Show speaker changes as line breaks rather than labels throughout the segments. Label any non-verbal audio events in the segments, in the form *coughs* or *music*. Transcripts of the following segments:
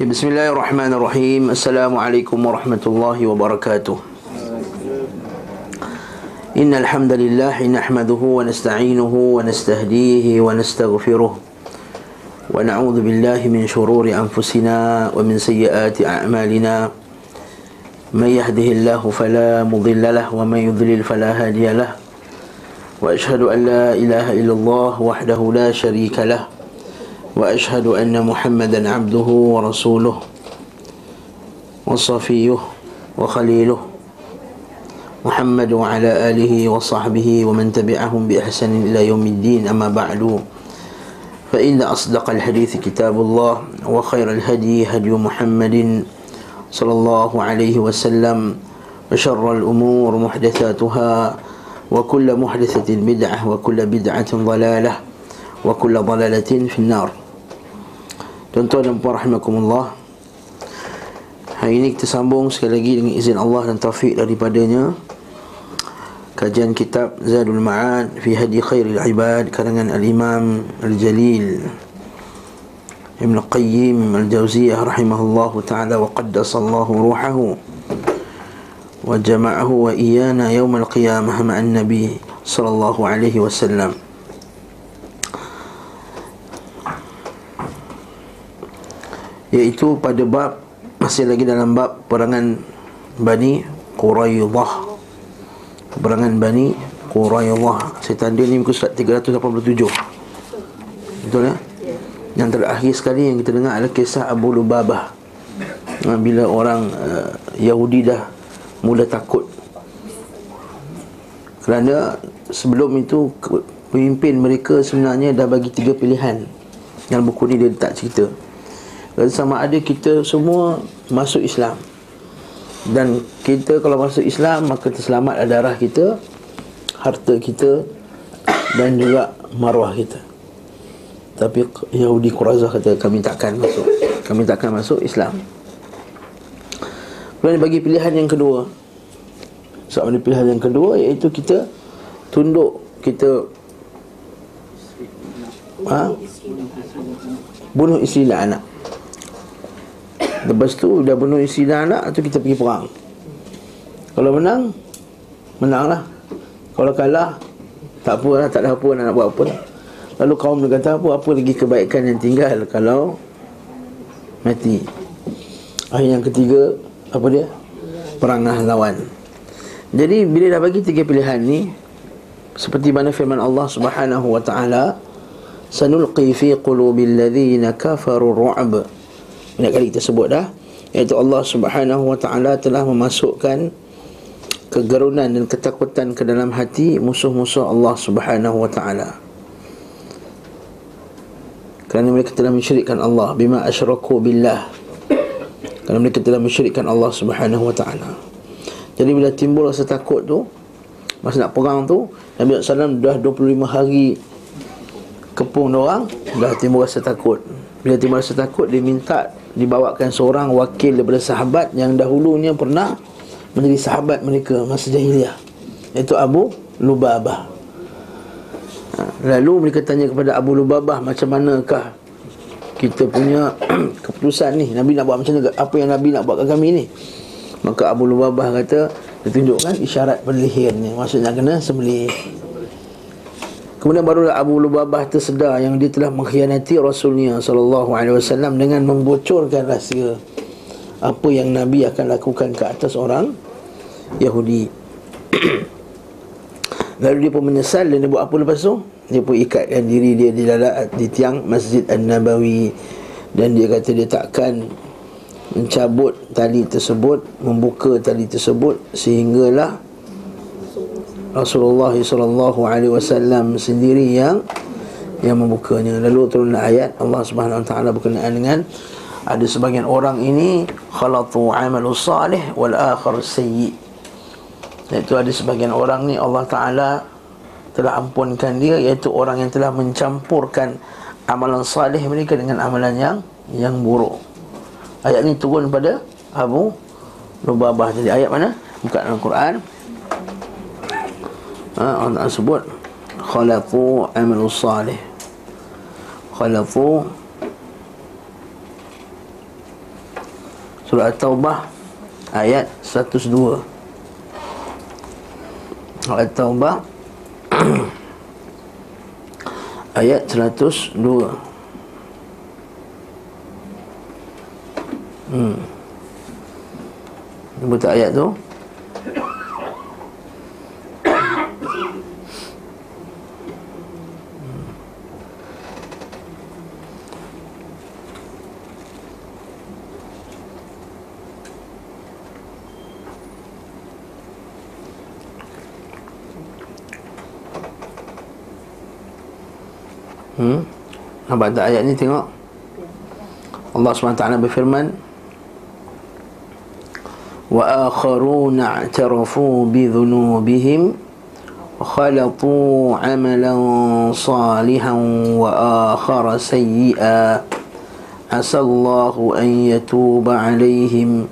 بسم الله الرحمن الرحيم السلام عليكم ورحمة الله وبركاته إن الحمد لله نحمده ونستعينه ونستهديه ونستغفره ونعوذ بالله من شرور أنفسنا ومن سيئات أعمالنا من يهده الله فلا مضل له ومن يضلل فلا هادي له وأشهد أن لا إله إلا الله وحده لا شريك له وأشهد أن محمدا عبده ورسوله وصفيه وخليله محمد وعلى آله وصحبه ومن تبعهم بإحسان إلى يوم الدين. أما بعد فإن أصدق الحديث كتاب الله وخير الهدي هدي محمد صلى الله عليه وسلم وشر الأمور محدثاتها وكل محدثة بدعة وكل بدعة ضلالة. وكل ضلاله في النار Tuan-tuan dan puan rahimakumullah Hari ini kita sambung sekali lagi dengan izin Allah dan taufik daripadanya Kajian kitab Zadul Ma'ad Fi Hadi Khairil Ibad Karangan Al-Imam Al-Jalil Ibn Qayyim Al-Jawziyah Rahimahullahu Ta'ala Wa qaddasallahu ruhahu Wa jama'ahu wa iyana Yawm al-qiyamah ma'an Nabi Sallallahu alaihi wasallam iaitu pada bab masih lagi dalam bab perangan Bani Quraidah perangan Bani Quraidah saya tanda ni muka surat 387 betul ya? Yang terakhir sekali yang kita dengar adalah kisah Abu Lubabah. Ha, bila orang uh, Yahudi dah mula takut. Kerana sebelum itu pemimpin mereka sebenarnya dah bagi tiga pilihan. Dalam buku ni dia tak cerita dan sama ada kita semua masuk Islam. Dan kita kalau masuk Islam Maka terselamat darah kita Harta kita Dan juga maruah kita. Tapi Yahudi Qurazah kata Kami takkan masuk. Kami takkan masuk Islam. Kemudian bagi pilihan yang kedua. Soal pilihan yang kedua Iaitu kita Tunduk Kita ha? Bunuh isteri dan anak Lepas tu dah bunuh isteri dan anak tu kita pergi perang. Kalau menang menanglah. Kalau kalah tak apa lah, tak ada apa nak buat apa. Lalu kaum dia kata apa apa lagi kebaikan yang tinggal kalau mati. Ayat yang ketiga apa dia? Perangah lawan. Jadi bila dah bagi tiga pilihan ni seperti mana firman Allah Subhanahu wa taala sanulqi fi qulubil ladzina kafaru ru'b banyak kali kita sebut dah iaitu Allah Subhanahu wa taala telah memasukkan kegerunan dan ketakutan ke dalam hati musuh-musuh Allah Subhanahu wa taala. Kerana mereka telah mensyirikkan Allah bima asyraku billah. Kerana mereka telah mensyirikkan Allah Subhanahu wa taala. Jadi bila timbul rasa takut tu masa nak perang tu Nabi SAW dah 25 hari kepung orang dah timbul rasa takut. Bila timbul rasa takut dia minta dibawakan seorang wakil daripada sahabat yang dahulunya pernah menjadi sahabat mereka masa jahiliah iaitu Abu Lubabah. Ha, lalu mereka tanya kepada Abu Lubabah macam manakah kita punya *clears throat* keputusan ni? Nabi nak buat macam mana? Apa yang Nabi nak buat ke kami ni? Maka Abu Lubabah kata dia tunjukkan isyarat pada lehernya maksudnya kena sembelih Kemudian barulah Abu Lubabah tersedar yang dia telah mengkhianati Rasulnya sallallahu alaihi wasallam dengan membocorkan rahsia apa yang Nabi akan lakukan ke atas orang Yahudi. *clears throat* Lalu dia pun menyesal dan dia buat apa lepas tu? Dia pun ikatkan diri dia di dalam di tiang Masjid An-Nabawi dan dia kata dia takkan mencabut tali tersebut, membuka tali tersebut sehinggalah Rasulullah sallallahu alaihi wasallam sendiri yang yang membukanya. Lalu turunlah ayat Allah Subhanahu wa taala berkenaan dengan ada sebagian orang ini khalatu amalu salih wal akhar sayyi. Iaitu ada sebagian orang ni Allah Taala telah ampunkan dia iaitu orang yang telah mencampurkan amalan salih mereka dengan amalan yang yang buruk. Ayat ini turun pada Abu Lubabah. Jadi ayat mana? Buka dalam Quran ha, Allah sebut khalaqu amalu salih khalaqu Surah At-Taubah ayat 102. Surah At-Taubah *clears throat* ayat 102. Hmm. Betul ayat tu? Nampak tak ayat ni tengok. Allah SWT berfirman Wa akharuna i'tarafu bi dhunubihim khalatu amalan salihan wa akhara sayyi'a. Asallahu an yatuba alaihim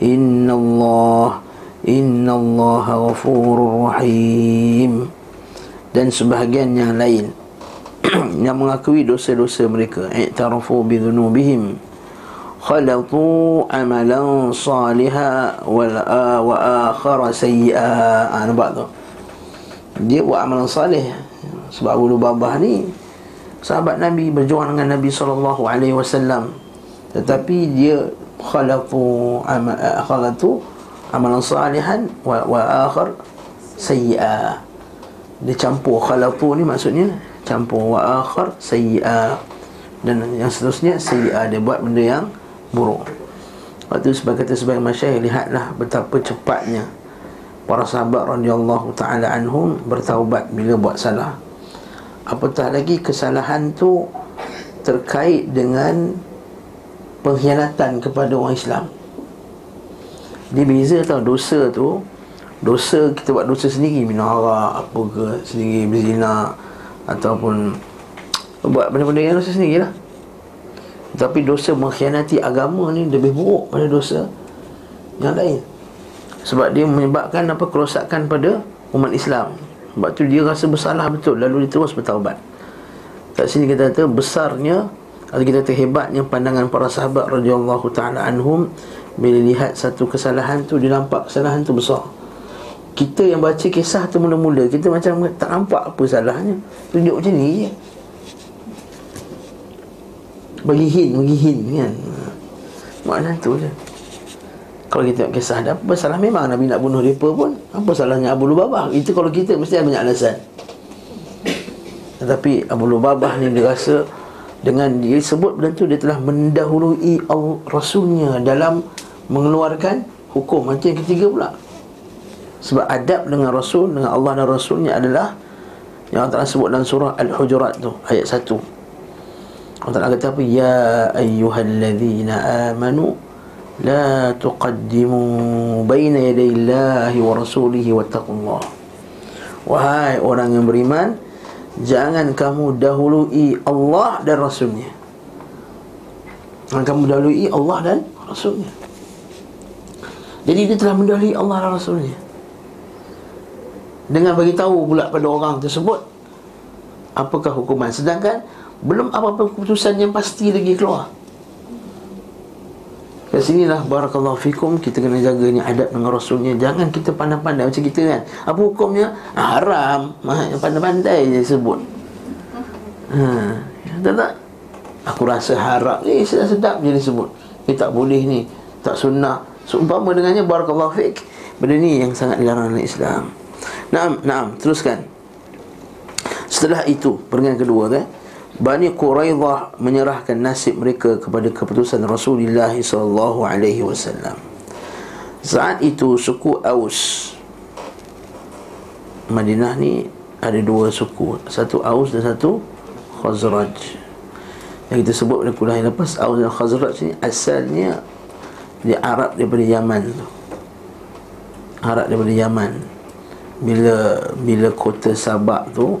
inna Allah inna Allah ghafurur rahim. Dan sebahagian yang lain yang mengakui dosa-dosa mereka. I'tarafu bi dhunubihim khalatu amalan saliha wal wa akhara sayyi'a. Ha, nampak tu? Dia buat amalan salih. Sebab Abu Lubabah ni sahabat Nabi berjuang dengan Nabi sallallahu alaihi wasallam. Tetapi dia khalatu amal khalatu amalan salihan wa, wa akhar sayyi'a. Dia campur khalatu ni maksudnya campur. Wa akhar sayyi'a. Dan yang seterusnya sayyi'a. Dia buat benda yang buruk. Waktu sebagai kata sebagai masyayikh lihatlah betapa cepatnya para sahabat radhiyallahu taala anhum bertaubat bila buat salah. Apatah lagi kesalahan tu terkait dengan pengkhianatan kepada orang Islam. Dia beza tau dosa tu. Dosa kita buat dosa sendiri. Minum arak apa ke Sendiri berzina ataupun buat benda-benda yang dosa sendiri lah. Tapi dosa mengkhianati agama ni lebih buruk pada dosa yang lain. Sebab dia menyebabkan apa kerosakan pada umat Islam. Sebab tu dia rasa bersalah betul lalu dia terus bertaubat. Kat sini kita kata besarnya atau kita kata hebatnya pandangan para sahabat radhiyallahu taala anhum bila lihat satu kesalahan tu dia nampak kesalahan tu besar kita yang baca kisah tu mula-mula Kita macam tak nampak apa salahnya. Tunjuk macam ni je. Bagi hin, bagi hin kan? Maknanya tu je. Kalau kita tengok kisah ada apa salah? Memang Nabi nak bunuh mereka pun Apa salahnya Abu Lubabah? Itu kalau kita mesti ada banyak alasan. Tetapi Abu Lubabah ni dia rasa Dengan dia sebut benda tu Dia telah mendahului Rasulnya Dalam mengeluarkan hukum. Macam yang ketiga pula sebab adab dengan Rasul Dengan Allah dan Rasulnya adalah Yang Allah Ta'ala sebut dalam surah Al-Hujurat tu Ayat 1 Allah Ta'ala kata apa? Ya ayyuhalladzina amanu La tuqaddimu Baina yadayillahi wa rasulihi wa taqullah Wahai orang yang beriman Jangan kamu dahului Allah dan Rasulnya. Jangan kamu dahului Allah dan Rasulnya. Jadi dia telah mendahului Allah dan Rasulnya dengan bagi tahu pula pada orang tersebut apakah hukuman? Sedangkan belum apa-apa keputusan yang pasti lagi keluar. Kat sinilah Barakallahu fikum Kita kena jaga ni adab dengan Rasulnya. Jangan kita pandai-pandai macam kita kan. Apa hukumnya? Ah, haram. Pandai-pandai je sebut. Ha, Tak tak? Aku rasa haram ni sedap-sedap je disebut. Ni tak boleh ni. Tak sunnah. Seumpama dengannya Barakallahu fik. Benda ni yang sangat dilarang dalam Islam Naam, naam, teruskan. Setelah itu, peringatan kedua kan, Bani Quraidah menyerahkan nasib mereka kepada keputusan Rasulullah sallallahu alaihi wasallam. Saat itu suku Aus Madinah ni ada dua suku, satu Aus dan satu Khazraj. Yang kita sebut pada kuliah lepas Aus dan Khazraj ni asalnya di Arab daripada Yaman tu. Arab daripada Yaman bila bila kota Sabak tu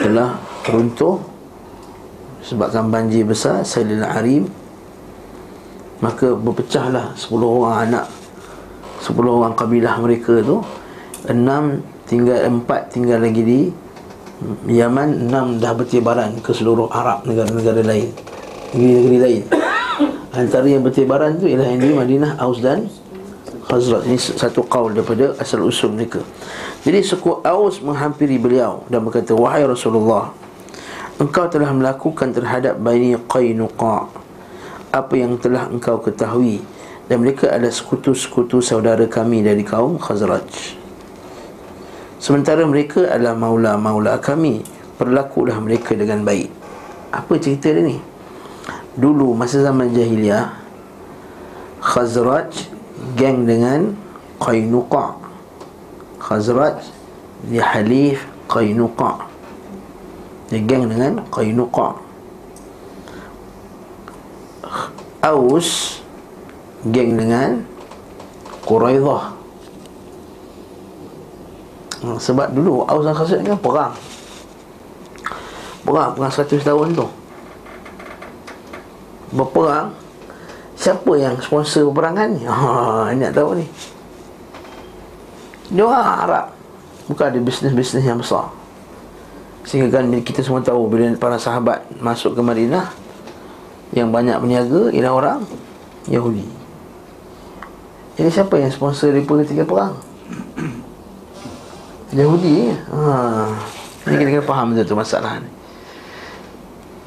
telah runtuh sebabkan banjir besar Sailil Arim maka berpecahlah 10 orang anak 10 orang kabilah mereka tu. 6 tinggal 4 tinggal lagi di Yaman 6 dah bertibaran ke seluruh Arab negara-negara lain negeri-negeri lain. Antara yang bertibaran tu ialah yang di Madinah Aus dan Khazraj Ini satu qaul daripada asal usul mereka. Jadi suku Aus menghampiri beliau Dan berkata Wahai Rasulullah Engkau telah melakukan terhadap Bani Qaynuqa Apa yang telah engkau ketahui Dan mereka adalah sekutu-sekutu saudara kami dari kaum Khazraj. Sementara mereka adalah maula-maula kami Perlakulah mereka dengan baik. Apa cerita dia ni? Dulu masa zaman jahiliah Khazraj Geng dengan Qainuqa. Khazraj Dia halif Qainuqa. Dia geng dengan Qainuqa. Aus Geng dengan Quraidah. Hmm, Sebab dulu Aus dan Khazraj kan perang. Perang, perang 100 tahun tu. Berperang Siapa yang sponsor peperangan ni? *laughs* Ha, nak tahu ni Dia orang Arab Bukan ada bisnes-bisnes yang besar Sehingga kan kita semua tahu Bila para sahabat masuk ke Madinah Yang banyak berniaga Ialah orang Yahudi Jadi siapa yang sponsor mereka ketika perang? *coughs* Yahudi ha. Ini kita kena faham betul tu masalah ni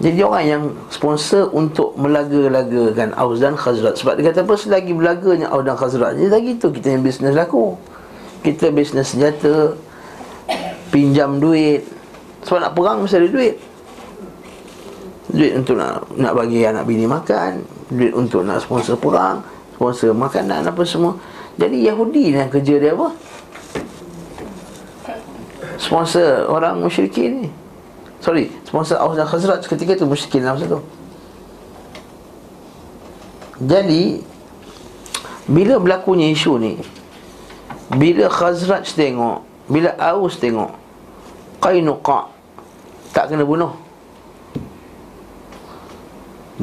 jadi orang yang sponsor untuk melaga-lagakan Aus dan Khazraj. Sebab dia kata apa selagi berlaganya Aus dan Khazraj Jadi lagi tu kita yang bisnes laku. Kita bisnes senjata Pinjam duit. Sebab nak perang mesti ada duit. Duit untuk nak nak bagi anak bini makan Duit untuk nak sponsor perang Sponsor makanan apa semua. Jadi Yahudi yang kerja dia apa? Sponsor orang musyrikin ni Sorry, sponsor Aus dan Khazraj ketika itu musyrikin masa tu. Jadi bila berlakunya isu ni bila Khazraj tengok, bila Aus tengok Qainuqa tak kena bunuh.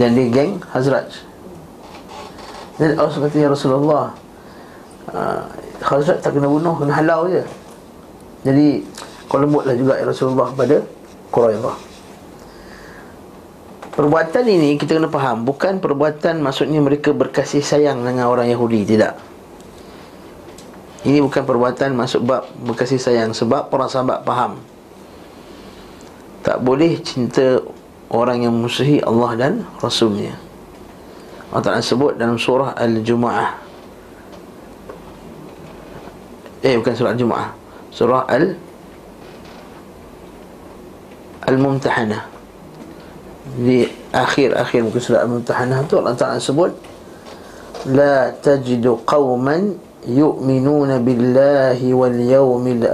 Dan dia geng Khazraj. Dan Aus kata ya Rasulullah uh, Khazraj tak kena bunuh, kena halau je. Jadi kau lembutlah juga ya Rasulullah pada Quraidah. Perbuatan ini kita kena faham Bukan perbuatan maksudnya mereka berkasih sayang dengan orang Yahudi Tidak. Ini bukan perbuatan masuk bab berkasih sayang Sebab para sahabat faham. Tak boleh cinta orang yang musuhi Allah dan Rasulnya. Allah Ta'ala sebut dalam surah Al-Jumu'ah. Eh bukan surah Al-Jumu'ah. Surah Al-Jumu'ah Al-Mumtahanah. Di akhir-akhir muka surat Al-Mumtahanah tu Allah Ta'ala sebut La tajidu qawman yu'minuna billahi wal yawmil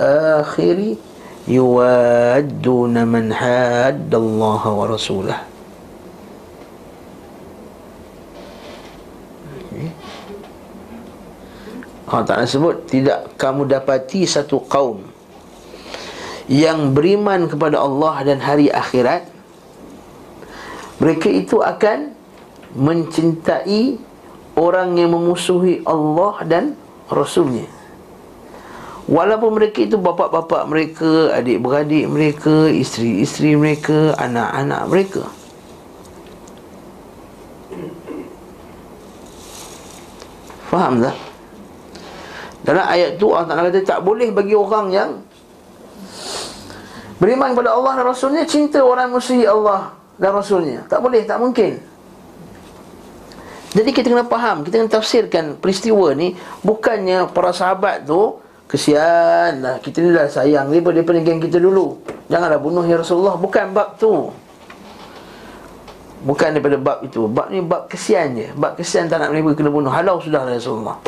akhiri yuwadduna man haddallaha wa rasulah Allah Ta'ala sebut Tidak kamu dapati satu kaum yang beriman kepada Allah dan hari akhirat mereka itu akan mencintai orang yang memusuhi Allah dan Rasulnya. Walaupun mereka itu bapa-bapa mereka adik-beradik mereka isteri-isteri mereka anak-anak mereka. Faham tak? Dalam ayat tu Allah Ta'ala kata tak boleh bagi orang yang Beriman kepada Allah dan Rasulnya Cinta orang musuhi Allah dan Rasulnya. Tak boleh, tak mungkin. Jadi kita kena faham Kita kena tafsirkan peristiwa ni Bukannya para sahabat tu Kesian lah Kita ni dah sayang Daripada daripada geng kita dulu. Janganlah bunuh ya Rasulullah Bukan bab tu. Bukan daripada bab itu. Bab ni bab kesian je. Bab kesian tak nak mereka kena bunuh. Halau sudah ya Rasulullah.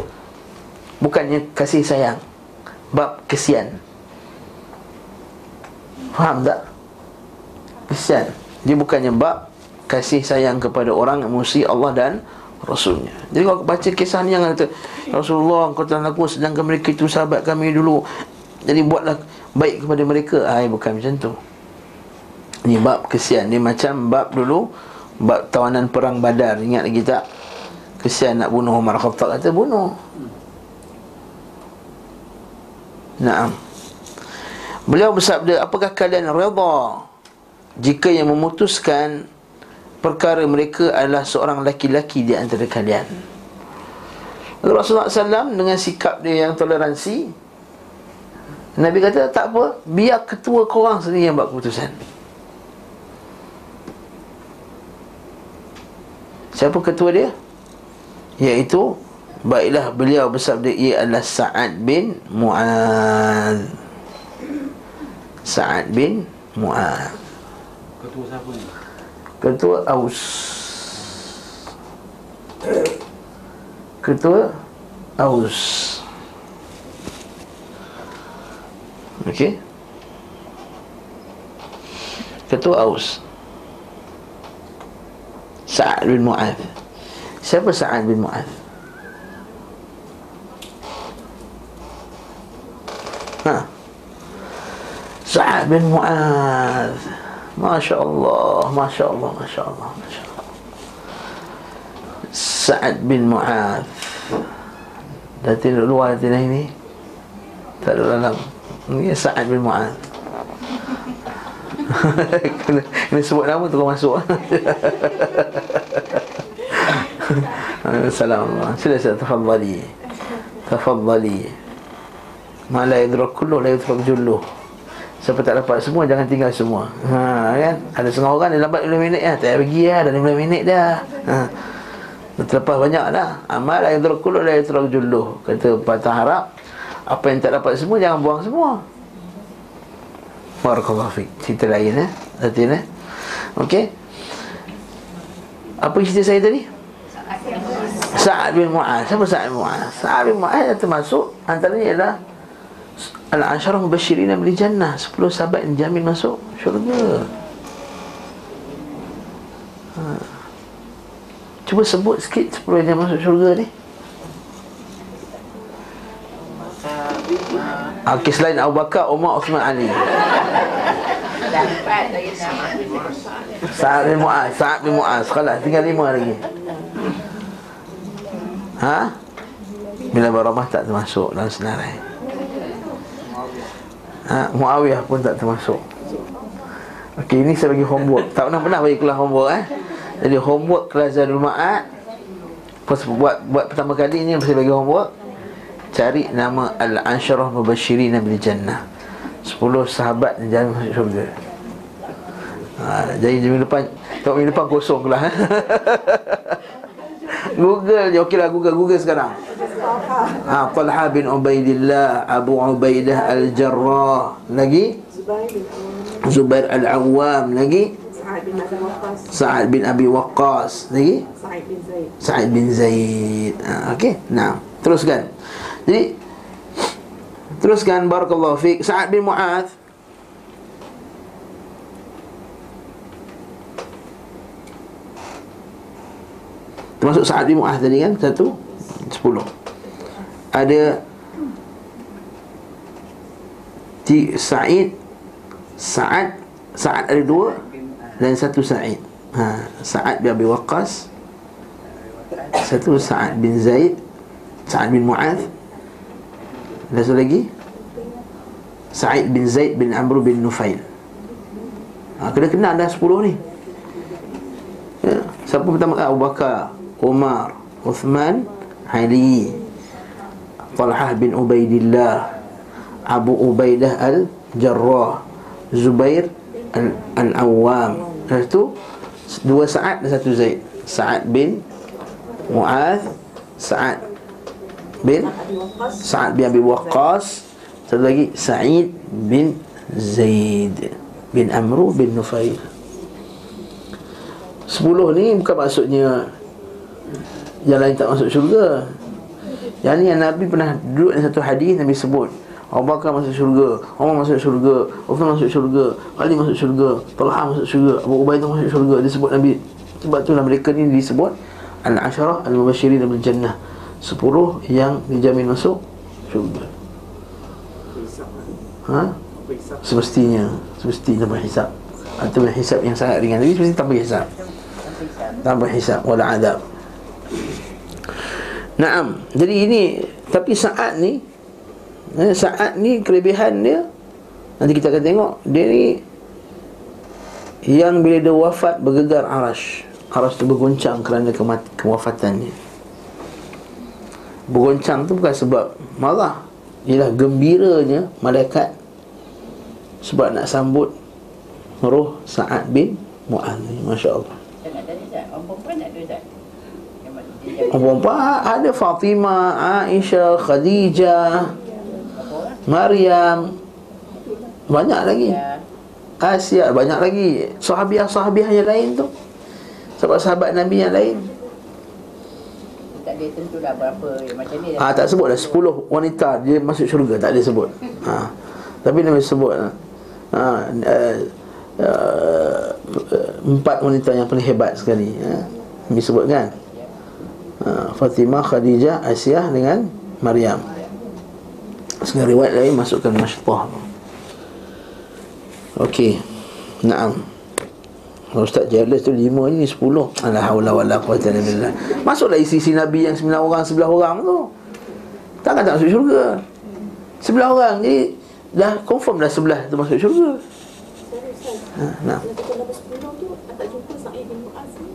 Bukannya kasih sayang. Bab kesian Faham tak? Kesian. Dia bukannya bab Kasih sayang kepada orang yang Allah dan Rasulnya. Jadi kalau baca kisah ni yang kata Rasulullah kau telah laku sedangkan mereka itu sahabat kami dulu. Jadi buatlah baik kepada mereka. Ay, Bukan macam tu. Ini bab kesian. Dia macam bab dulu Bab tawanan perang badar. Ingat lagi tak? Kesian nak bunuh Umar Khattab. Kata bunuh. Naam Beliau bersabda, apakah kalian redha jika yang memutuskan perkara mereka adalah seorang laki-laki di antara kalian. Rasulullah SAW dengan sikap dia yang toleransi Nabi kata tak apa Biar ketua korang sendiri yang buat keputusan Siapa ketua dia? Iaitu Baiklah beliau bersabda Ia adalah Sa'ad bin Mu'ad Sa'ad bin Mu'ad
Ketua siapa ni?
Ketua Aus Ketua Aus Okey Ketua Aus Sa'ad bin Mu'ad Siapa Sa'ad bin Mu'ad? Ha? Sa'ad bin Mu'ad Masya Allah Masya Allah Masya Allah Masya Allah Sa'ad bin Mu'ad Dah tengok luar tindah ini Tak ada dalam Ini Sa'ad bin Mu'ad kena, kena sebut nama tu kau masuk. Assalamualaikum Sila sila tafadhali. Tafadhali. Ma la yudrak kullu la yudrak julluh Siapa tak dapat semua jangan tinggal semua. Ha, kan? Ada setengah orang dia lambat 15 minit ya. Tak payah pergi lah Dah 15 minit dah. Ha. Terlepas banyak dah. Amal kullu la yudrak julluh. Kata patah harap Apa yang tak dapat semua jangan buang semua. Barakallahu fiqh Cerita lain eh. Nanti eh. Okey. Apa cerita saya tadi? Sa'ad bin Mu'ad Siapa Sa'ad bin Mu'ad? Sa'ad bin yang termasuk Antaranya ialah Al-Asharah Mubashirina Beli Jannah. 10 sahabat yang jamin masuk syurga. Ha. Cuba sebut sikit 10 yang masuk syurga ni. Okey selain Abu Bakar, Umar, Uthman, Ali. Sa'ad bin Mu'az Sa'ad bin Mu'az. Kalah tinggal lima lagi. Ha? Bila Baramah tak termasuk dalam senarai ha? Muawiyah pun tak termasuk. Okey ini saya bagi homework. Tak pernah pernah bagi kelas homework eh? Jadi homework kelas Zadul Ma'ad buat, buat pertama kali ni Saya bagi homework. Cari nama Al-Ansyarah Mubashirin Nabi Jannah. 10 sahabat yang jalan masuk syurga. Ha, Jadi minggu depan Tengok minggu depan kosong kelas eh? *laughs* Google je. Okey lah Google Google sekarang ha, Talha bin Ubaidillah Abu Ubaidah Al-Jarrah Lagi? Zubair Al-Awwam Lagi? Sa'ad bin Abi Waqqas. Lagi? Sa'ad bin Zaid. Ha, Okey Nah Teruskan. Jadi Teruskan Barakallahu fiqh Sa'ad bin Mu'adh Termasuk Sa'ad bin Mu'ah tadi kan? Satu? Sepuluh Ada Ti Sa'id Sa'ad Sa'ad ada dua Dan satu Sa'id. Ha, Sa'ad bin Abi Satu Sa'ad bin Zaid Sa'ad bin Mu'ad Dan satu lagi? Sa'id bin Zaid bin Amr bin Nufail. Ha, Kena kenal dah sepuluh ni. Ya. Siapa pertama? Abu Bakar Umar, Uthman, Ali, Talhah bin Ubaidillah, Abu Ubaidah Al-Jarrah, Zubair Al-Awwam. Lepas tu dua Sa'ad dan satu Zaid. Sa'ad bin Mu'adh, Sa'ad bin Sa'ad bin Abi Waqqas, satu lagi Sa'id bin Zaid bin Amru bin Nufail. Sepuluh ni bukan maksudnya yang lain tak masuk syurga Yang ni yang Nabi pernah duduk dalam satu hadis Nabi sebut Abu Bakar masuk syurga Umar masuk syurga Uthman masuk syurga Ali masuk syurga Talha masuk syurga Abu Ubaidah masuk syurga Dia sebut Nabi. Sebab tu mereka ni disebut Al-Asharah Al-Mubashirin Al Jannah. Sepuluh yang dijamin masuk syurga. Ha? Semestinya. Semestinya tanpa hisap. Atau hisap yang sangat ringan. Tapi semestinya tanpa hisap. Tanpa hisap. Wala adab Naam. Jadi ini tapi saat ni eh, saat ni kelebihan dia nanti kita akan tengok dia ni yang bila dia wafat bergegar arash. Aras tu bergoncang kerana kemat- kewafatannya Bergoncang tu bukan sebab marah Ialah gembiranya malaikat Sebab nak sambut Roh Sa'ad bin Mu'ad Masya Allah
Saya nak tanya Zat, orang perempuan ada Zat? Yang mana dia jaga
Orang perempuan ada Fatimah, Aisyah, Khadijah? Maryam Banyak lagi
Ya,
Asia banyak lagi Sahabiah-sahabiah yang lain tu Sebab sahabat Nabi yang lain
tak ada tentu dah berapa Macam ni
Ah tak sebut dah 10 wanita dia masuk syurga tak ada sebut. Ha. Tapi Nabi sebut ha, uh, uh, empat wanita yang paling hebat sekali ha. Nabi sebut kan. Ha, Fatimah, Khadijah, Aisyah dengan Maryam. Sekarang riwayat lain masukkan masyadah. Okey. Naam. Ustaz jealous tu lima ni sepuluh haula wala billah Masuklah isi-isi Nabi yang sembilan orang Sebelah orang tu Takkan tak masuk syurga Sebelah orang Jadi Dah confirm dah sebelah tu masuk syurga ha, Nah
Kalau kita nombor 10 tu tak jumpa Sa'id bin Mu'az ni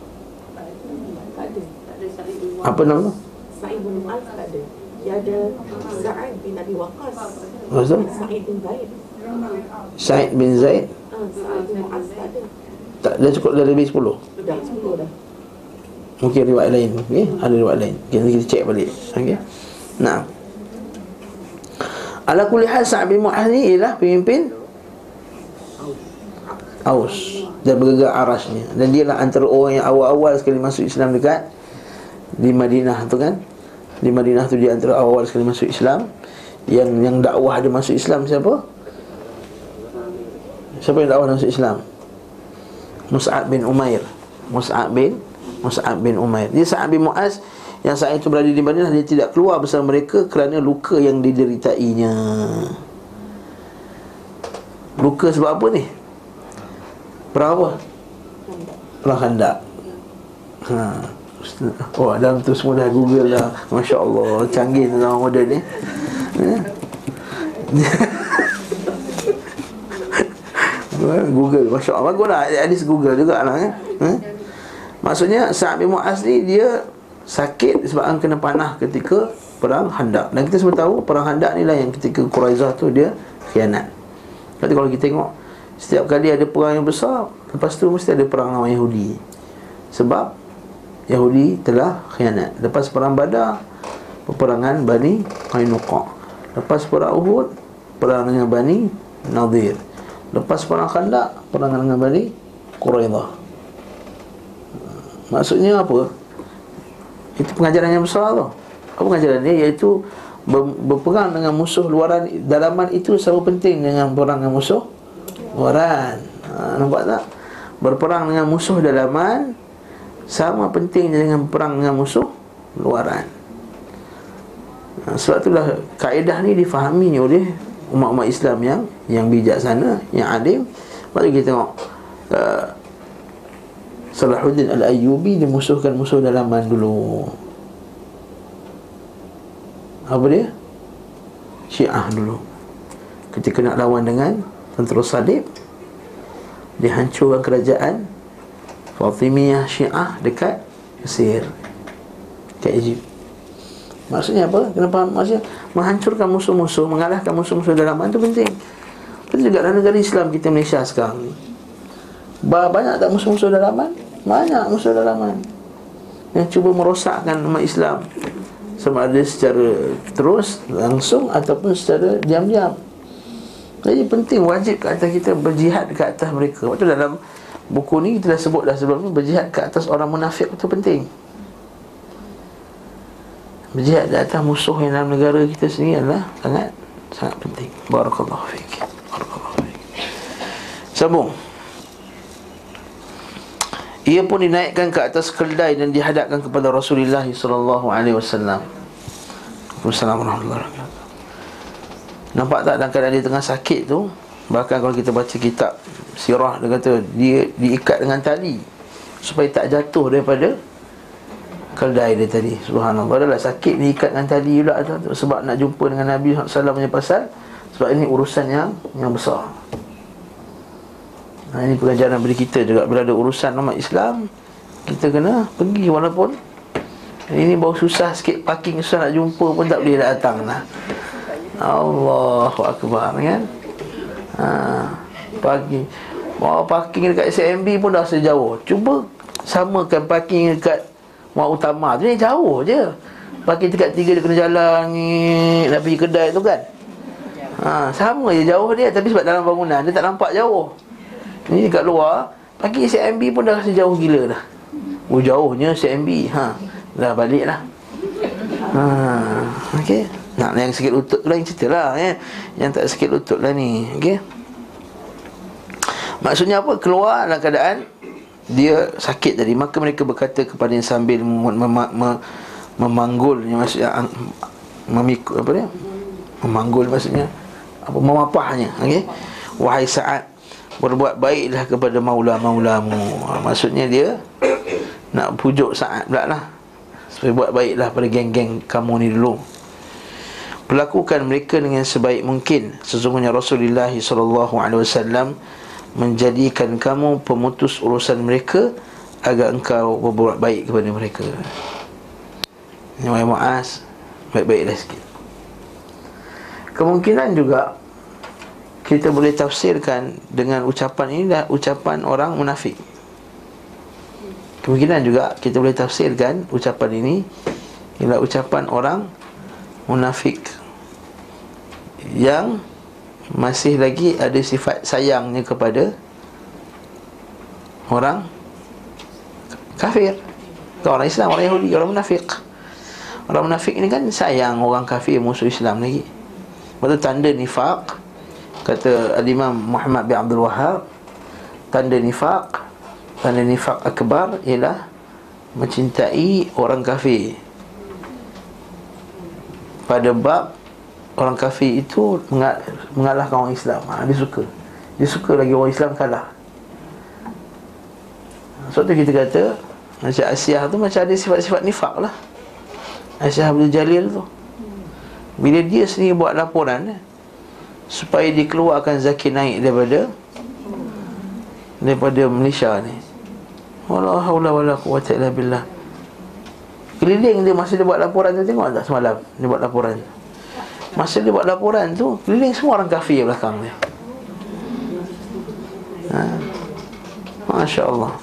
Tak ada Tak ada Sa'id bin Mu'az
Apa nama?
Sa'id bin Mu'az tak ada. Dia ada Sa'ad bin Abi Waqqas.
Lepas tu
Sa'id bin Zaid.
Said bin Zaid?
Ah, Sa'id bin Mu'az tak ada.
Tak, Dah cukup dah lebih sepuluh?
Dah 10 dah.
Mungkin riwayat lain. Okay? Ada riwayat lain. Kita, kita cek balik. Okay? Nah Ala kulli hal Sa'ad bin Mu'az ni ialah pemimpin Aus. Dan bergegar arasnya. Dan dia lah antara orang yang awal-awal sekali masuk Islam dekat Di Madinah tu kan Di Madinah tu dia antara awal sekali masuk Islam Yang yang dakwah dia masuk Islam siapa? Siapa yang dakwah masuk Islam? Mus'ab bin Umair Mus'ab bin Mus'ab bin Umair Dia Sa'ad bin Mu'az Yang saat itu berada di Madinah Dia tidak keluar bersama mereka Kerana luka yang dideritainya Luka sebab apa ni? Perang apa? Perang khandak ha. Oh dalam tu semua dah google dah. Masya Allah Canggih dalam model ni. Ha? *laughs* Google Masya Allah Bagus lah Hadis Google juga lah eh? Ha? Maksudnya Sa'ad bin Mu'az ni Dia sakit sebab kena panah ketika Perang Handak. Dan kita semua tahu Perang Handak ni lah yang ketika Quraizah tu dia Khianat. Jadi kalau kita tengok Setiap kali ada perang yang besar Lepas tu mesti ada perang lawan Yahudi. Sebab Yahudi telah khianat Lepas perang Badar Peperangan Bani Qainuqa Lepas perang Uhud Perang dengan Bani Nadir Lepas perang Khandak Perang dengan Bani Quraidah Maksudnya apa? Itu pengajaran yang besar tu Apa pengajaran dia? Iaitu ber- Berperang dengan musuh luaran Dalaman itu sama penting dengan perang dengan musuh Luaran ha, Nampak tak? Berperang dengan musuh dalaman Sama pentingnya dengan perang dengan musuh Luaran. Ha, Sebab itulah kaedah ni difahami oleh Umat-umat Islam yang Yang bijaksana Yang Lepas tu kita tengok uh, Salahuddin Al-Ayyubi Dimusuhkan musuh dalaman dulu. Apa dia? Syiah dulu. Ketika nak lawan dengan Tentera salib Dihancurkan kerajaan Fatimiyah Syiah dekat Mesir Dekat Egypt. Maksudnya apa? Kenapa? Maksudnya menghancurkan musuh-musuh Mengalahkan musuh-musuh dalaman itu penting. Itu juga dalam negara Islam kita Malaysia sekarang ni. Ba- Banyak tak musuh-musuh dalaman? Banyak musuh dalaman. Yang cuba merosakkan umat Islam. Sama ada secara terus, langsung Ataupun secara diam-diam. Jadi penting wajib ke atas kita berjihad ke atas mereka. Waktu dalam buku ni kita dah sebut dah sebelum ni Berjihad ke atas orang munafik itu penting Berjihad di atas musuh yang dalam negara kita sendiri adalah sangat sangat penting. Barakallahu fiik. Barakallahu fiik. Sambung. Ia pun dinaikkan ke atas keldai dan dihadapkan kepada Rasulullah sallallahu alaihi wasallam. Wassalamualaikum warahmatullahi wabarakatuh. Nampak tak dalam keadaan dia tengah sakit tu Bahkan kalau kita baca kitab Sirah Dia kata dia diikat dengan tali Supaya tak jatuh daripada Keldai dia tadi. Subhanallah. Adalah sakit diikat dengan tali pula Sebab nak jumpa dengan Nabi SAW punya pasal. Sebab ini urusan yang yang besar. Nah, Ini pengajaran bagi kita juga. Bila ada urusan umat Islam Kita kena pergi walaupun Ini baru susah sikit. Parking susah nak jumpa pun tak boleh datang lah. Allahu Akbar kan ha, Pagi. Bawa parking dekat SMB pun dah sejauh. Cuba samakan parking dekat Muat utama tu. Ni jauh je. Parking dekat tiga dia kena jalan ni Nak pergi kedai tu kan? Ha, Sama je jauh dia. Tapi sebab dalam bangunan dia tak nampak jauh. Ni dekat luar Parking SMB pun dah rasa jauh gila dah. Oh jauhnya SMB ha, Dah balik lah. Ha, Okay Nak yang sikit lutut tu yang cerita lah eh. Yang tak sikit lutut lah ni Okay Maksudnya apa? Keluar dalam keadaan Dia sakit tadi. Maka mereka berkata kepada yang sambil mem- mem- mem- Memanggul Maksudnya Memikul apa dia? Memanggul maksudnya. Apa? Memapahnya okey? Wahai saat berbuat baiklah kepada maula-maulamu. Ha, maksudnya dia nak pujuk saat pula lah. Supaya buat baiklah pada geng-geng kamu ni dulu Perlakukan mereka dengan sebaik mungkin. Sesungguhnya Rasulullah SAW Menjadikan kamu pemutus urusan mereka Agar engkau berbuat baik kepada mereka. Ini Wahai Mu'az Baik-baiklah sikit. Kemungkinan juga Kita boleh tafsirkan Dengan ucapan ini dah Ucapan orang munafik. Kemungkinan juga kita boleh tafsirkan Ucapan ini Ialah ucapan orang munafik yang masih lagi ada sifat sayangnya kepada orang kafir. Orang Islam, orang Yahudi, orang munafik. Orang munafik ni kan sayang orang kafir musuh Islam lagi. Lepas tanda nifak Kata Al-Imam Muhammad bin Abdul Wahab Tanda nifak Tanda nifak akbar ialah Mencintai orang kafir pada bab orang kafir itu mengalahkan orang Islam. Ha, dia suka. Dia suka lagi orang Islam kalah. Sebab tu kita kata macam Asyah tu macam ada sifat-sifat nifak lah. Asyah Abdul Jalil tu. Bila dia sendiri buat laporan eh, supaya dikeluarkan zakir naik daripada daripada Malaysia ni. Wala haula wala quwwata illa billah. Keliling dia masa dia buat laporan tu Tengok tak semalam Dia buat laporan? Masa dia buat laporan tu Keliling semua orang kafir belakang dia. Ha. Masya Allah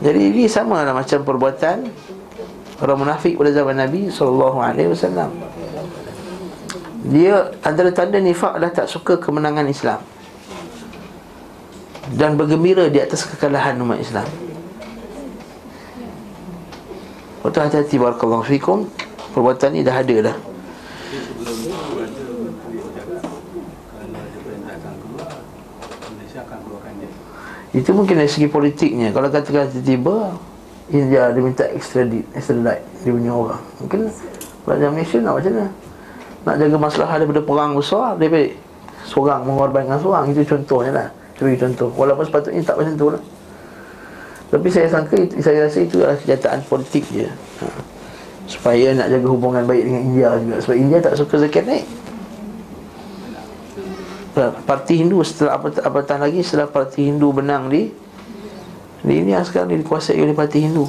Jadi ini sama lah macam perbuatan Orang munafik pada zaman Nabi SAW Dia antara tanda nifak adalah tak suka kemenangan Islam. Dan bergembira di atas kekalahan umat Islam Waktu hati-hati barakallahu fikum Perbuatan ni dah ada dah. Itu mungkin dari segi politiknya. Kalau katakan tiba-tiba India dia minta extradite Extradite dia punya orang. Mungkin Kerajaan Malaysia nak macam mana? Nak jaga masalah daripada perang besar pergi Seorang mengorbankan seorang. Itu contohnya lah. Itu contoh. Walaupun sepatutnya tak macam tu lah tapi saya sangka Saya rasa itu adalah kenyataan politik je. Ha. Supaya nak jaga hubungan baik dengan India juga. Sebab India tak suka zakat naik. Parti Hindu setelah apa apatah lagi Setelah parti Hindu benang di Di India sekarang dikuasai oleh parti Hindu.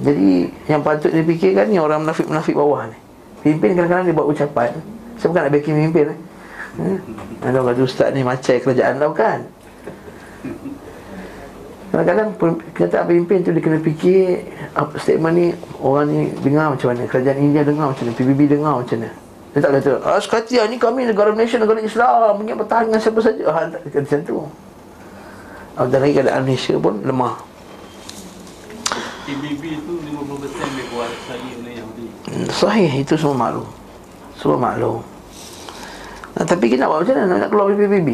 Jadi Yang patut dipikirkan ni Orang munafik-munafik bawah ni. Pimpin kadang-kadang dia buat ucapan. Saya bukan nak backing pimpin eh? Hmm? Ada kata ustaz ni macai kerajaan tau kan Kadang-kadang kenyataan pemimpin tu dia kena fikir apa statement ni orang ni dengar macam mana kerajaan India dengar macam mana PBB dengar macam mana. Dia tak kata ah sekatian ni kami negara Malaysia negara Islam punya bertahan dengan siapa saja. Ha, tak kata macam tu. Dan lagi keadaan Malaysia pun lemah.
PBB tu 50% dia kuasai oleh Yahudi
sahih itu semua maklum. Semua maklum. Nah, tapi kita nak buat macam mana nak keluar dari PBB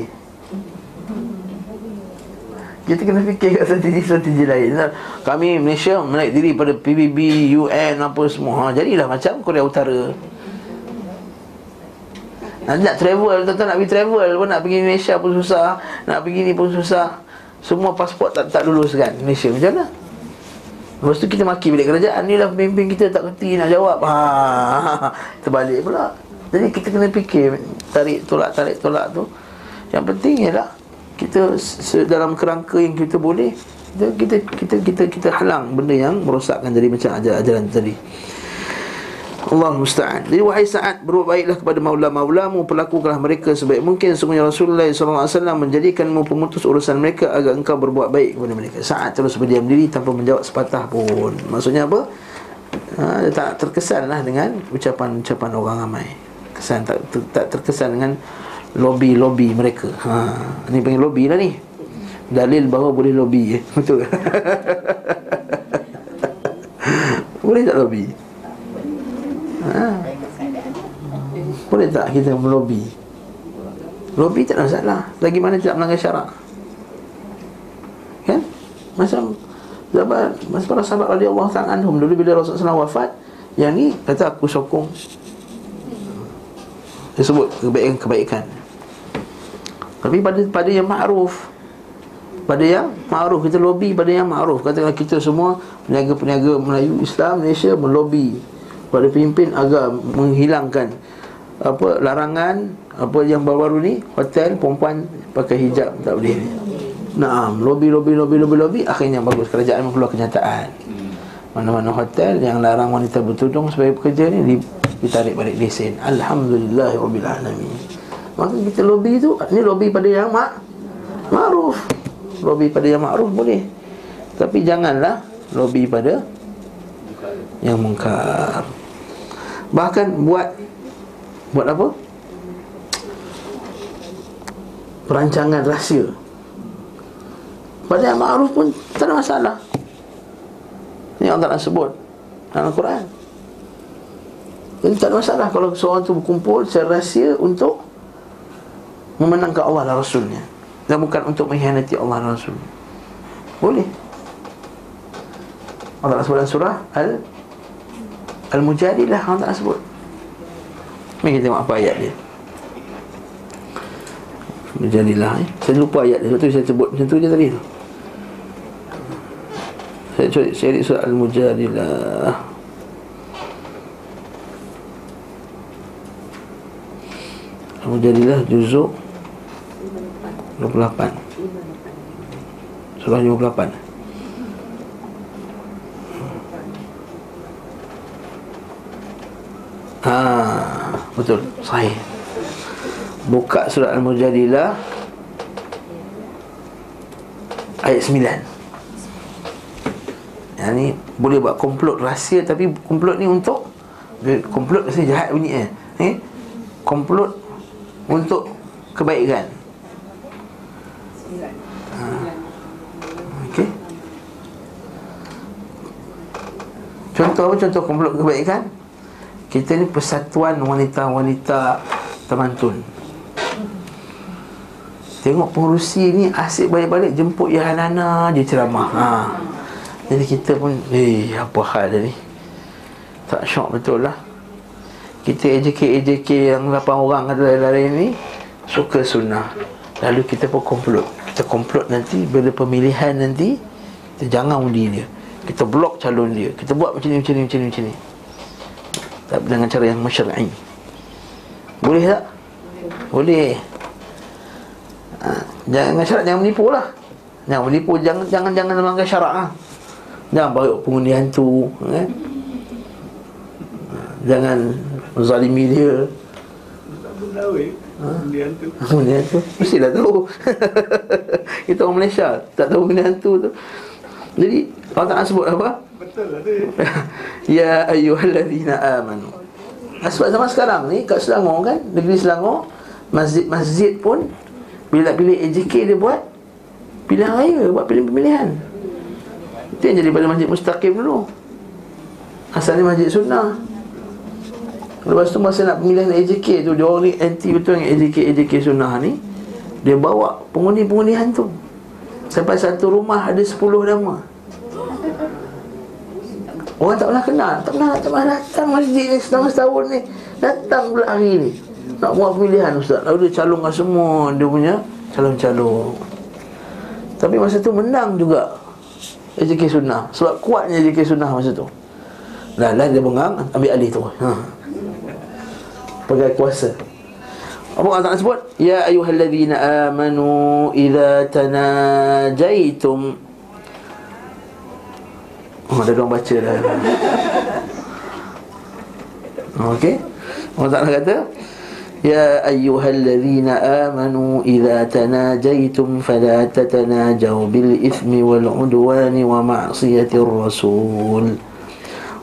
kita kena fikir kat strategi-strategi lain. Kami Malaysia menaik diri pada PBB, UN apa semua. Ha, Jadilah macam Korea Utara. Nanti nak travel, tuan-tuan nak pergi travel pun Nak pergi Malaysia pun susah. Nak pergi ni pun susah. Semua pasport tak tak lulus kan Malaysia. Macam mana? Lepas tu kita maki bilik kerajaan. Ni lah pemimpin kita tak kerti nak jawab. Ha, *laughs* Terbalik pula. Jadi kita kena fikir Tarik tolak, tarik tolak tu. Yang penting ialah kita dalam kerangka yang kita boleh kita kita kita kita, kita halang benda yang merosakkan dari macam ajaran-ajaran tadi Allah musta'an. Jadi wahai Sa'ad berbuat baiklah kepada maula-maulamu perlakukanlah mereka sebaik mungkin sungguhnya Rasulullah wasallam menjadikanmu pemutus urusan mereka agar engkau berbuat baik kepada mereka. Sa'ad terus berdiam diri tanpa menjawab sepatah pun. Maksudnya apa? Ha, tak terkesan lah dengan ucapan-ucapan orang ramai. Kesan tak, ter, tak terkesan dengan lobby-lobby mereka. Ha, ni panggil lobby lah ni. Dalil bahawa boleh lobby. Eh. *laughs* Betul. boleh tak lobby? ha. Boleh tak kita melobi Lobby tak ada masalah Lagi mana tidak melanggar syarak Kan Macam Zaman Masa para sahabat Allah ta'ala anhum Dulu bila Rasulullah SAW wafat Yang ni kata aku sokong Dia sebut kebaikan-kebaikan Tapi pada pada yang ma'ruf pada yang ma'ruf kita lobby pada yang ma'ruf katakanlah kita semua peniaga-peniaga Melayu Islam Malaysia melobi pada pemimpin agar menghilangkan apa larangan apa yang baru-baru ni hotel perempuan pakai hijab tak boleh. Naam, lobby lobby lobby lobby lobby akhirnya bagus kerajaan keluar kenyataan. Mana-mana hotel yang larang wanita bertudung sebagai pekerja ni ditarik balik lesen. Alhamdulillahirabbil alamin. Maka kita lobby tu ni lobby pada yang mak ma'ruf. Lobby pada yang ma'ruf boleh. Tapi janganlah lobby pada yang mungkar. Bahkan buat buat apa? Perancangan rahsia. Pada yang ma'ruf pun tak ada masalah. Ini Allah nak sebut dalam Al-Quran. Jadi tak ada masalah kalau seorang tu berkumpul secara rahsia untuk memenangkan Allah dan Rasulnya. Dan bukan untuk mengkhianati Allah dan Rasul. Boleh. Allah sebut dalam surah Al Al-Mujadilah Allah tak sebut Mari kita tengok apa ayat dia Mujadilah eh. Saya lupa ayat dia tu saya sebut macam tu je tadi tu Saya cari cari surah Al-Mujadilah Al-Mujadilah juzuk 28 Surah 58 Ha, betul. Sahih. Buka surah Al-Mujadilah ayat 9. Yang ni boleh buat komplot rahsia tapi komplot ni untuk komplot mesti jahat bunyi eh. Eh? Komplot untuk kebaikan. Ha. Okey. Contoh apa? Contoh komplot kebaikan? Kita ni persatuan wanita-wanita temantun Tengok pengurusi ni asyik balik-balik jemput Yahanana je ceramah. Ha. Jadi kita pun, eh apa hal ni? Tak syok betul lah. Kita AJK-AJK yang 8 orang ada lain-lain ni Suka sunnah. Lalu kita pun komplot. Kita komplot nanti bila pemilihan nanti Kita jangan undi dia Kita blok calon dia. Kita buat macam ni, macam ni, macam ni, macam ni. Tapi dengan cara yang masyara'i Boleh tak? Boleh. Ha, Jangan syarat Jangan menipu lah. Jangan menipu. Jangan jangan jangan melanggar syarat lah Jangan bawa pengundi hantu eh? Jangan Zalimi dia. Ha? Pengundi hantu. Mestilah tahu. *laughs* Kita orang Malaysia Tak tahu pengundi hantu tu Jadi Allah Ta'ala sebut apa? Betul lah *laughs* Ya ayyuhalladzina amanu. Sebab zaman sekarang ni Kat Selangor kan Negeri Selangor Masjid-masjid pun Bila pilih AJK dia buat Pilihan raya Buat pilihan pemilihan Itu yang jadi pada masjid mustaqim dulu. Asalnya masjid sunnah. Lepas tu masa nak pemilihan AJK tu Dia orang ni anti betul dengan AJK AJK sunnah ni Dia bawa pengundi-pengundian tu Sampai satu rumah ada 10 nama. Orang tak pernah kenal Tak pernah, tak pernah datang masjid ni setahun setahun ni. Datang pula hari ni. Nak buat pilihan Ustaz. Lalu dia calonkan semua Dia punya calon-calon Tapi masa tu menang juga AJK Sunnah. Sebab kuatnya AJK Sunnah masa tu. Dah lah dia bengang Ambil alih tu. Ha. Pegang kuasa Allah Ta'ala sebut? Ya ayuhalladzina amanu Iza tanajaitum Oh, ada orang baca dah. Okey. Allah Ta'ala kata Ya ayyuhallazina amanu Iza tanajaytum Fala tatanajaw bil ithmi wal udwani Wa ma'siyatir rasul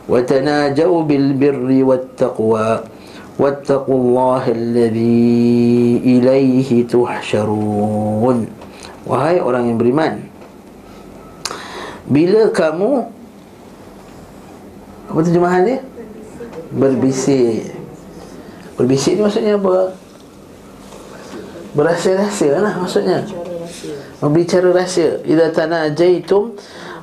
Wa tanajaw bil birri wat taqwa واتقوا الله الذي إليه تحشرون Wahai orang yang beriman Bila kamu Apa terjemahan dia? Berbisik Berbisik ni maksudnya apa? Berahsia-rahsia lah maksudnya Berbicara rahsia Idza tanajaitum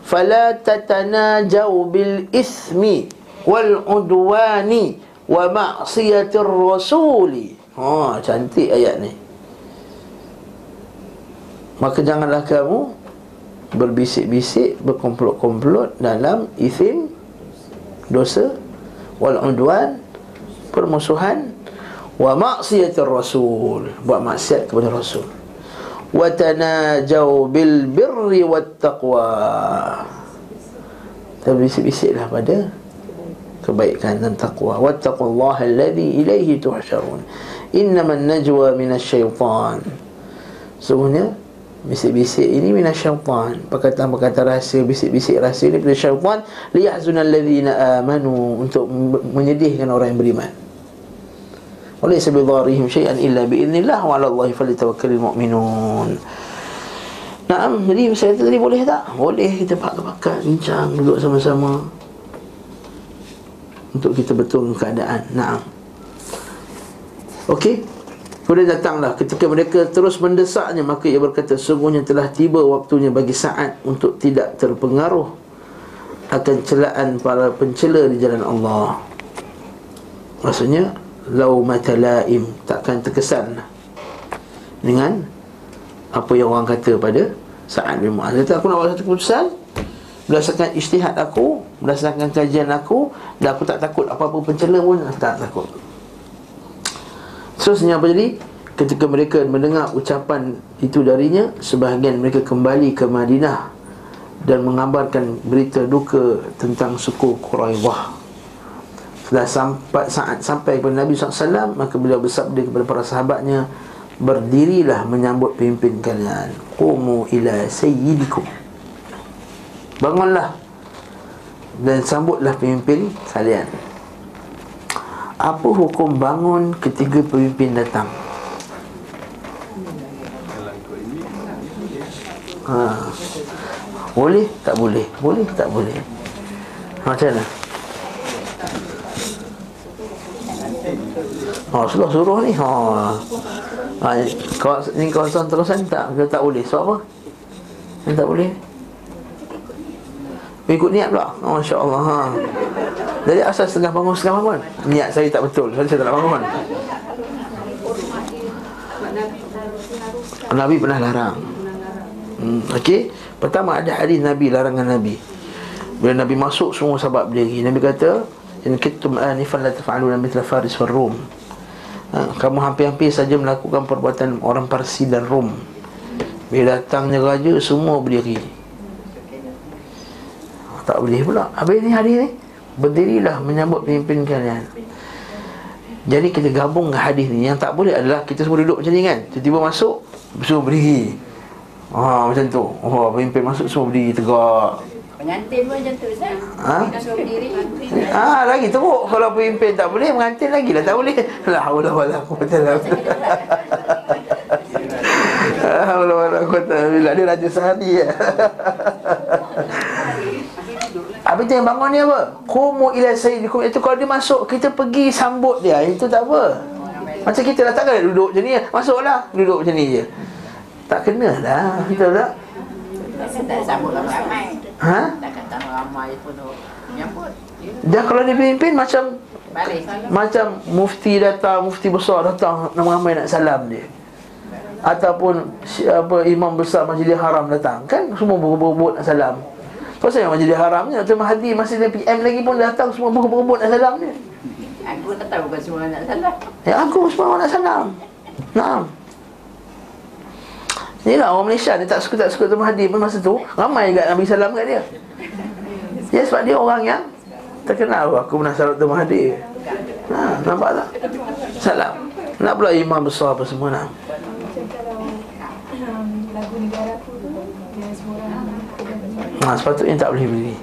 Fala tatanajaw bil ismi Wal udwani Wa ma'siyatir rasuli. Ha, cantik ayat ni. Maka janganlah kamu Berbisik-bisik Berkomplot-komplot Dalam isim Dosa Wal udwan Permusuhan. Wa maksiatir rasul. Buat maksiat kepada rasul. Wa tanajau bil birri wat taqwa. Terbisik-bisiklah pada kebaikan dan taqwa. Wattaqullaha alladhi ilayhi tuhsharun. Innaman najwa minasy syaitan sebenarnya bisik-bisik ini minasy syaitan perkataan-perkataan rahsia bisik-bisik rahsia ini daripada syaitan. Liyahzunal ladzina amanu untuk menyedihkan orang yang beriman. Oleh sebab darihim syai'an illa bi'innillah wa 'alallahi falyatawakkalul mu'minun Naam, jadi saya tadi boleh tak? Boleh kita pakai-pakai, bincang, duduk sama-sama untuk kita betul keadaan. Naam. Okey. Kemudian datanglah ketika mereka terus mendesaknya maka ia berkata sungguhnya telah tiba waktunya bagi saat untuk tidak terpengaruh akan celaan para pencela di jalan Allah. Maksudnya lau matalaim takkan terkesan dengan apa yang orang kata pada saat bin Mu'az kata aku nak buat satu keputusan berdasarkan isytihad aku berdasarkan kajian aku dan aku tak takut apa-apa pencela pun aku tak takut. Seterusnya apa jadi? Ketika mereka mendengar ucapan itu darinya sebahagian mereka kembali ke Madinah dan mengabarkan berita duka tentang suku Quraidah Setelah sampai saat sampai kepada Nabi SAW Maka beliau bersabda kepada para sahabatnya Berdirilah menyambut pimpin kalian. Qumu ila sayyidikum. Bangunlah Dan sambutlah pimpin kalian Apa hukum bangun ketika pemimpin datang? Ha. Boleh? Tak boleh Boleh? Tak boleh Macam mana? Ha, Rasulullah suruh ni. Ha. Ha, kau ni kawasan terusan tak ke tak boleh. Sebab apa? Tak boleh. Ikut niat pula. Oh, Masya-Allah. Ha. Jadi asal setengah bangun setengah bangun. Niat saya tak betul. Saya, tak nak bangun. Nabi pernah larang. Hmm, okey. Pertama ada hadis Nabi larangan Nabi. Bila Nabi masuk semua sahabat berdiri. Nabi kata, "In kittum anifan la taf'aluna mithla Faris wal Rum." ha, Kamu hampir-hampir saja melakukan perbuatan orang Parsi dan Rom Bila datangnya raja semua berdiri Tak boleh pula. Habis ni hari ni Berdirilah menyambut pemimpin kalian. Jadi kita gabung dengan hadis ni. Yang tak boleh adalah kita semua duduk macam ni kan. Tiba-tiba masuk Semua berdiri. Ha, macam tu. Oh, Pemimpin masuk semua berdiri tegak.
Pengantin pun macam tu Ustaz.
Ha?
Berdiri
Ah lagi teruk. Kalau pemimpin tak boleh mengantin lagi lah. Tak boleh. La haula wala quwwata illa billah. *laughs* La haula wala quwwata illa. Dia raja sehari ya. *laughs* Tu yang bangun ni apa? Kumu ila sayyidikum Itu kalau dia masuk Kita pergi sambut dia Itu tak apa Macam kita datang kan duduk macam ni Masuklah Duduk macam ni je Tak kena lah Betul tak?
Tak sambut ramai
Ha?
Tak kata ramai pun
Dan kalau dia pimpin macam
Balik
Macam mufti datang, mufti besar datang ramai nak salam dia. Ataupun apa imam besar Majlis Haram datang, kan semua berebut nak salam. Pasal yang Majlis Haram ni Dr. Mahathir masih dia PM lagi pun datang semua berebut nak salam dia.
Aku tak tahu bukan semua nak salah
Ya aku semua orang nak salam. Naam. Inilah orang Malaysia ni tak suka tak suka Dr. Mahathir pun masa tu ramai juga Nabi salam kat dia. Ya sebab dia orang yang terkenal Aku pernah salat tu Mahathir ha, Nampak tak? Salam Nak pula imam besar apa semua nak
Macam kalau um, lagu negara aku tu dia semua orang
ha, Sepatutnya tak boleh berdiri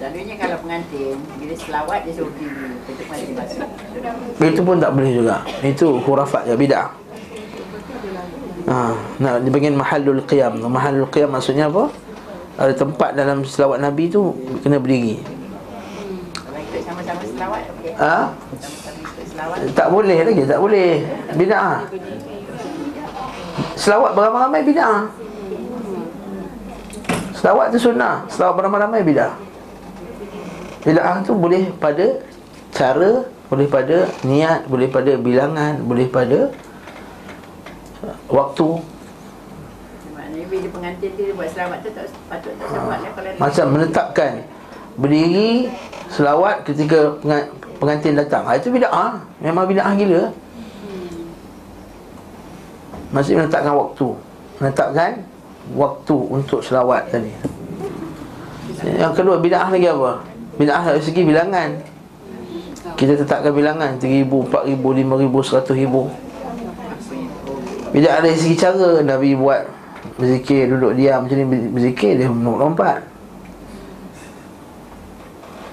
Selalunya kalau pengantin Bila selawat dia suruh diri Itu pengantin masuk
Itu pun tak boleh juga Itu khurafat ya bidah Ha, nak dipanggil mahallul qiyam. Mahallul qiyam maksudnya apa? Ada tempat dalam selawat Nabi tu kena berdiri.
Kalau ikut sama-sama selawat okey.
Ha? Tak boleh lagi, tak boleh. Bid'ah. Selawat beramai-ramai bid'ah. Selawat tu sunnah, selawat beramai-ramai bid'ah. Bid'ah tu boleh pada cara, boleh pada niat, boleh pada bilangan, boleh pada waktu.
Maknanya bila pengantin dia buat selawat tu tak patut tak selawat lah kalau
Macam menetapkan berdiri selawat ketika penga- pengantin datang. Ha, itu bid'ah. Memang bid'ah gila. Masih menetapkan waktu. Menetapkan waktu untuk selawat tadi. Yang kedua bid'ah lagi apa? Bid'ah dari segi bilangan. Kita tetapkan bilangan 3000, 4000, 5000, 100000. Bid'ah dari segi cara Nabi buat berzikir duduk diam macam ni berzikir dia lompat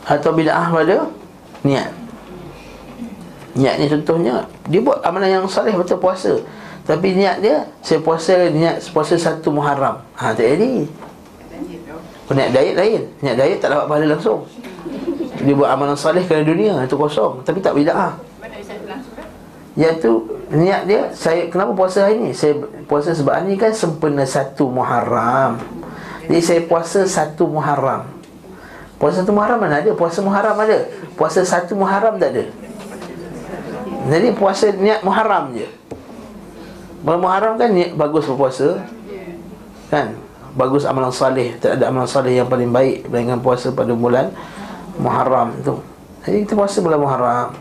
atau bid'ah pada niat niat ni contohnya dia buat amalan yang salih betul puasa tapi niat dia saya puasa niat puasa satu Muharram ha tak jadi niat diet lain niat diet tak dapat pahala langsung dia buat amalan salih kerana dunia itu kosong tapi tak bid'ah
Mana kan?
Iaitu niat dia saya kenapa puasa hari ni? Saya puasa sebab hari ni kan sempena satu Muharram. Jadi saya puasa satu Muharram. Puasa satu Muharram mana ada? Puasa Muharram ada. Puasa satu Muharram tak ada. Jadi puasa niat Muharram je. Bulan Muharram kan niat bagus berpuasa. Kan? Bagus amalan salih. Tak ada amalan salih yang paling baik dengan puasa pada bulan Muharram tu. Jadi kita puasa bulan Muharram.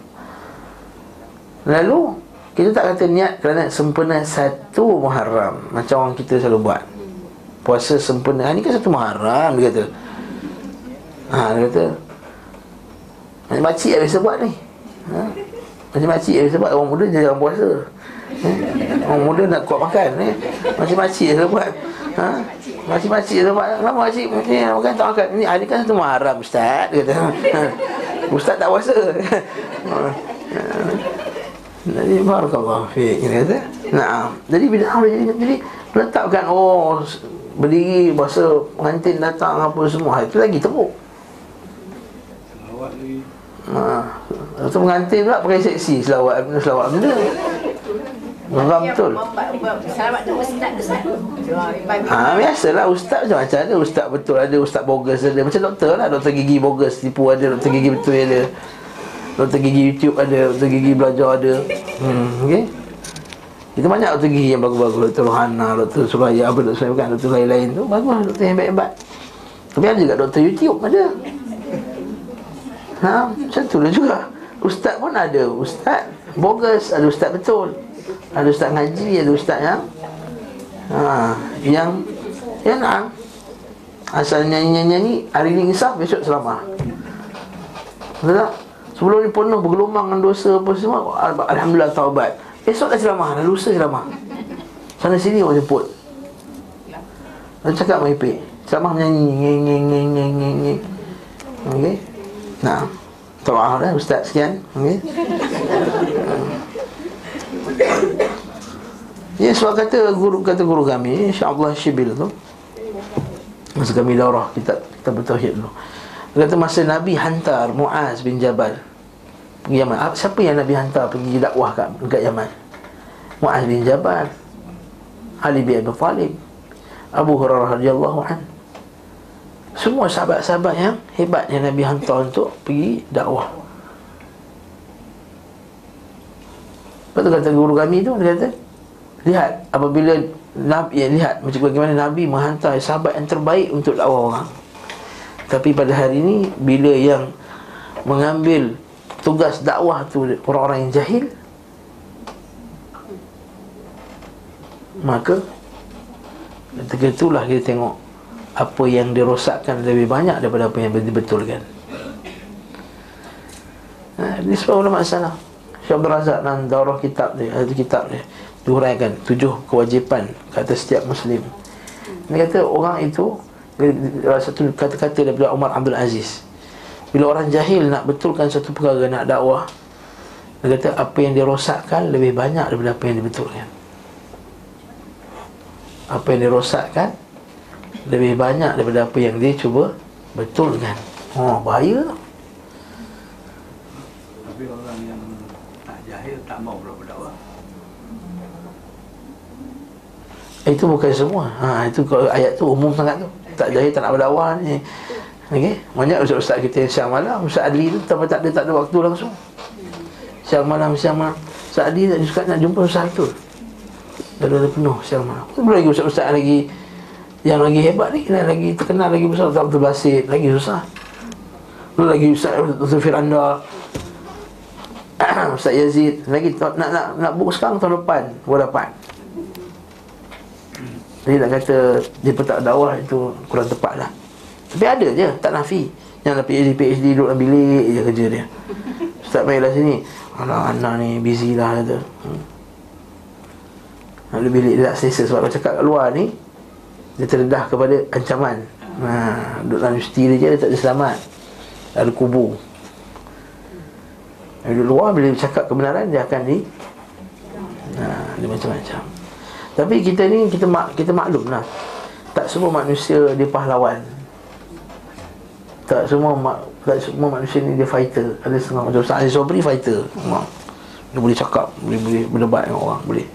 Lalu kita tak kata niat kerana sempena satu Muharram macam orang kita selalu buat. Puasa sempena ni kan satu Muharram dia kata. Ha dia kata macam makcik yang biasa buat ni. Ha? Macam makcik yang biasa buat orang muda jarang puasa. Ha? Orang muda nak kuat makan ni. Macam makcik yang selalu buat. Ha? Macam makcik yang selalu buat. Kenapa makcik ni makan tak makan? Ni hari kan satu Muharram ustaz dia kata. Ha? *laughs* Ustaz tak puasa. Ha? *laughs* Jadi barakallahu fiik ni kata. Naam. Jadi bila Allah jadi jadi letakkan oh berdiri masa pengantin datang apa semua itu lagi teruk.
Selawat lagi.
Ha. Lepas pengantin pula pakai seksi selawat selawat benda. Memang betul.
Tu.
Ha biasalah ustaz macam ada ustaz betul ada ustaz bogus ada macam doktor lah doktor gigi bogus tipu ada doktor gigi betul ada. Doktor gigi YouTube ada, doktor gigi belajar ada. Hmm, okey. Itu banyak doktor gigi yang bagus-bagus, doktor Rohana, doktor Suraya, apa doktor Suraya bukan, doktor lain-lain tu bagus doktor yang hebat-hebat. Tapi ada juga doktor YouTube ada. Ha, macam tu lah juga. Ustaz pun ada, ustaz bogus, ada ustaz betul. Ada ustaz ngaji, ada ustaz yang ha, yang yang nak. Asal nyanyi-nyanyi hari ni insaf besok selamat. Betul tak? Sebelum ni penuh bergelumang dengan dosa apa semua Al- Alhamdulillah taubat. Esok dah ceramah, dah lusa ceramah Sana sini orang jemput. Dan cakap meripik Ceramah menyanyi ngeng ngeng ngeng ngeng ngeng ngeng Okey? Nah. Tawah dah Ustaz sekian. Okey *laughs* Ya sebab kata guru kata guru kami InsyaAllah Syibil tu Masa kami daurah kita kita bertauhid dulu dia kata masa Nabi hantar Muaz bin Jabal pergi Yaman. Siapa yang Nabi hantar pergi dakwah kat, dekat Yaman? Muaz bin Jabal, Ali bin Abi Talib, Abu Hurairah radhiyallahu an. Semua sahabat-sahabat yang hebat yang Nabi hantar untuk pergi dakwah. Lepas tu kata guru kami tu dia kata Lihat apabila Nabi ya, lihat macam bagaimana Nabi menghantar sahabat yang terbaik untuk dakwah orang. Tapi pada hari ini bila yang mengambil tugas dakwah tu orang-orang yang jahil maka ketika itulah kita tengok apa yang dirosakkan lebih banyak daripada apa yang dibetulkan ha, ini sebab ulama salah Syekh Abdul Razak dalam daurah kitab dia ada kitab dia diuraikan tujuh kewajipan kata setiap muslim. Dia kata orang itu satu kata-kata daripada Umar Abdul Aziz. Bila orang jahil nak betulkan satu perkara nak dakwah dia kata apa yang dirosakkan lebih banyak daripada apa yang dibetulkan. Apa yang dirosakkan lebih banyak daripada apa yang dia cuba betulkan. Oh bahaya.
Tapi orang yang tak mau pula berdakwah.
Itu bukan semua. Ha, Itu ayat tu umum sangat tu. Tak jahil tak nak berdakwah ni. Okay. Banyak ustaz-ustaz kita yang siang malam Ustaz Adli tu tak, dia tak ada waktu langsung. Siang malam, siang malam. Ustaz Adli tak suka nak jumpa ustaz tu Dah dah penuh siang malam. Belum lagi ustaz-ustaz lagi Yang lagi hebat ni? Yang lagi terkenal lagi besar Ustaz Abdul Basit Lagi susah. Lagi Ustaz Ustaz Firanda *coughs* Ustaz Yazid Lagi nak, nak, nak, nak book sekarang tahun depan Baru dapat Jadi nak kata Dia petak dakwah itu Kurang tepat lah. Tapi ada je Tak nafi Yang dah PhD PhD Duduk dalam bilik je kerja dia. Ustaz main lah sini Alah anak ni busy lah kata. Hmm. Lalu bilik dia tak selesa Sebab kalau cakap kat luar ni Dia terdedah kepada ancaman. Ha, Duduk dalam universiti dia je Dia tak ada selamat. Ada kubur Yang duduk luar Bila dia cakap kebenaran Dia akan di ha, Dia macam-macam Tapi kita ni Kita mak, kita maklum lah Tak semua manusia Dia pahlawan tak semua mak, tak semua manusia ni dia fighter. Ada setengah macam Ustaz Sobri fighter. Ha. Dia boleh cakap, boleh boleh berdebat dengan orang, boleh.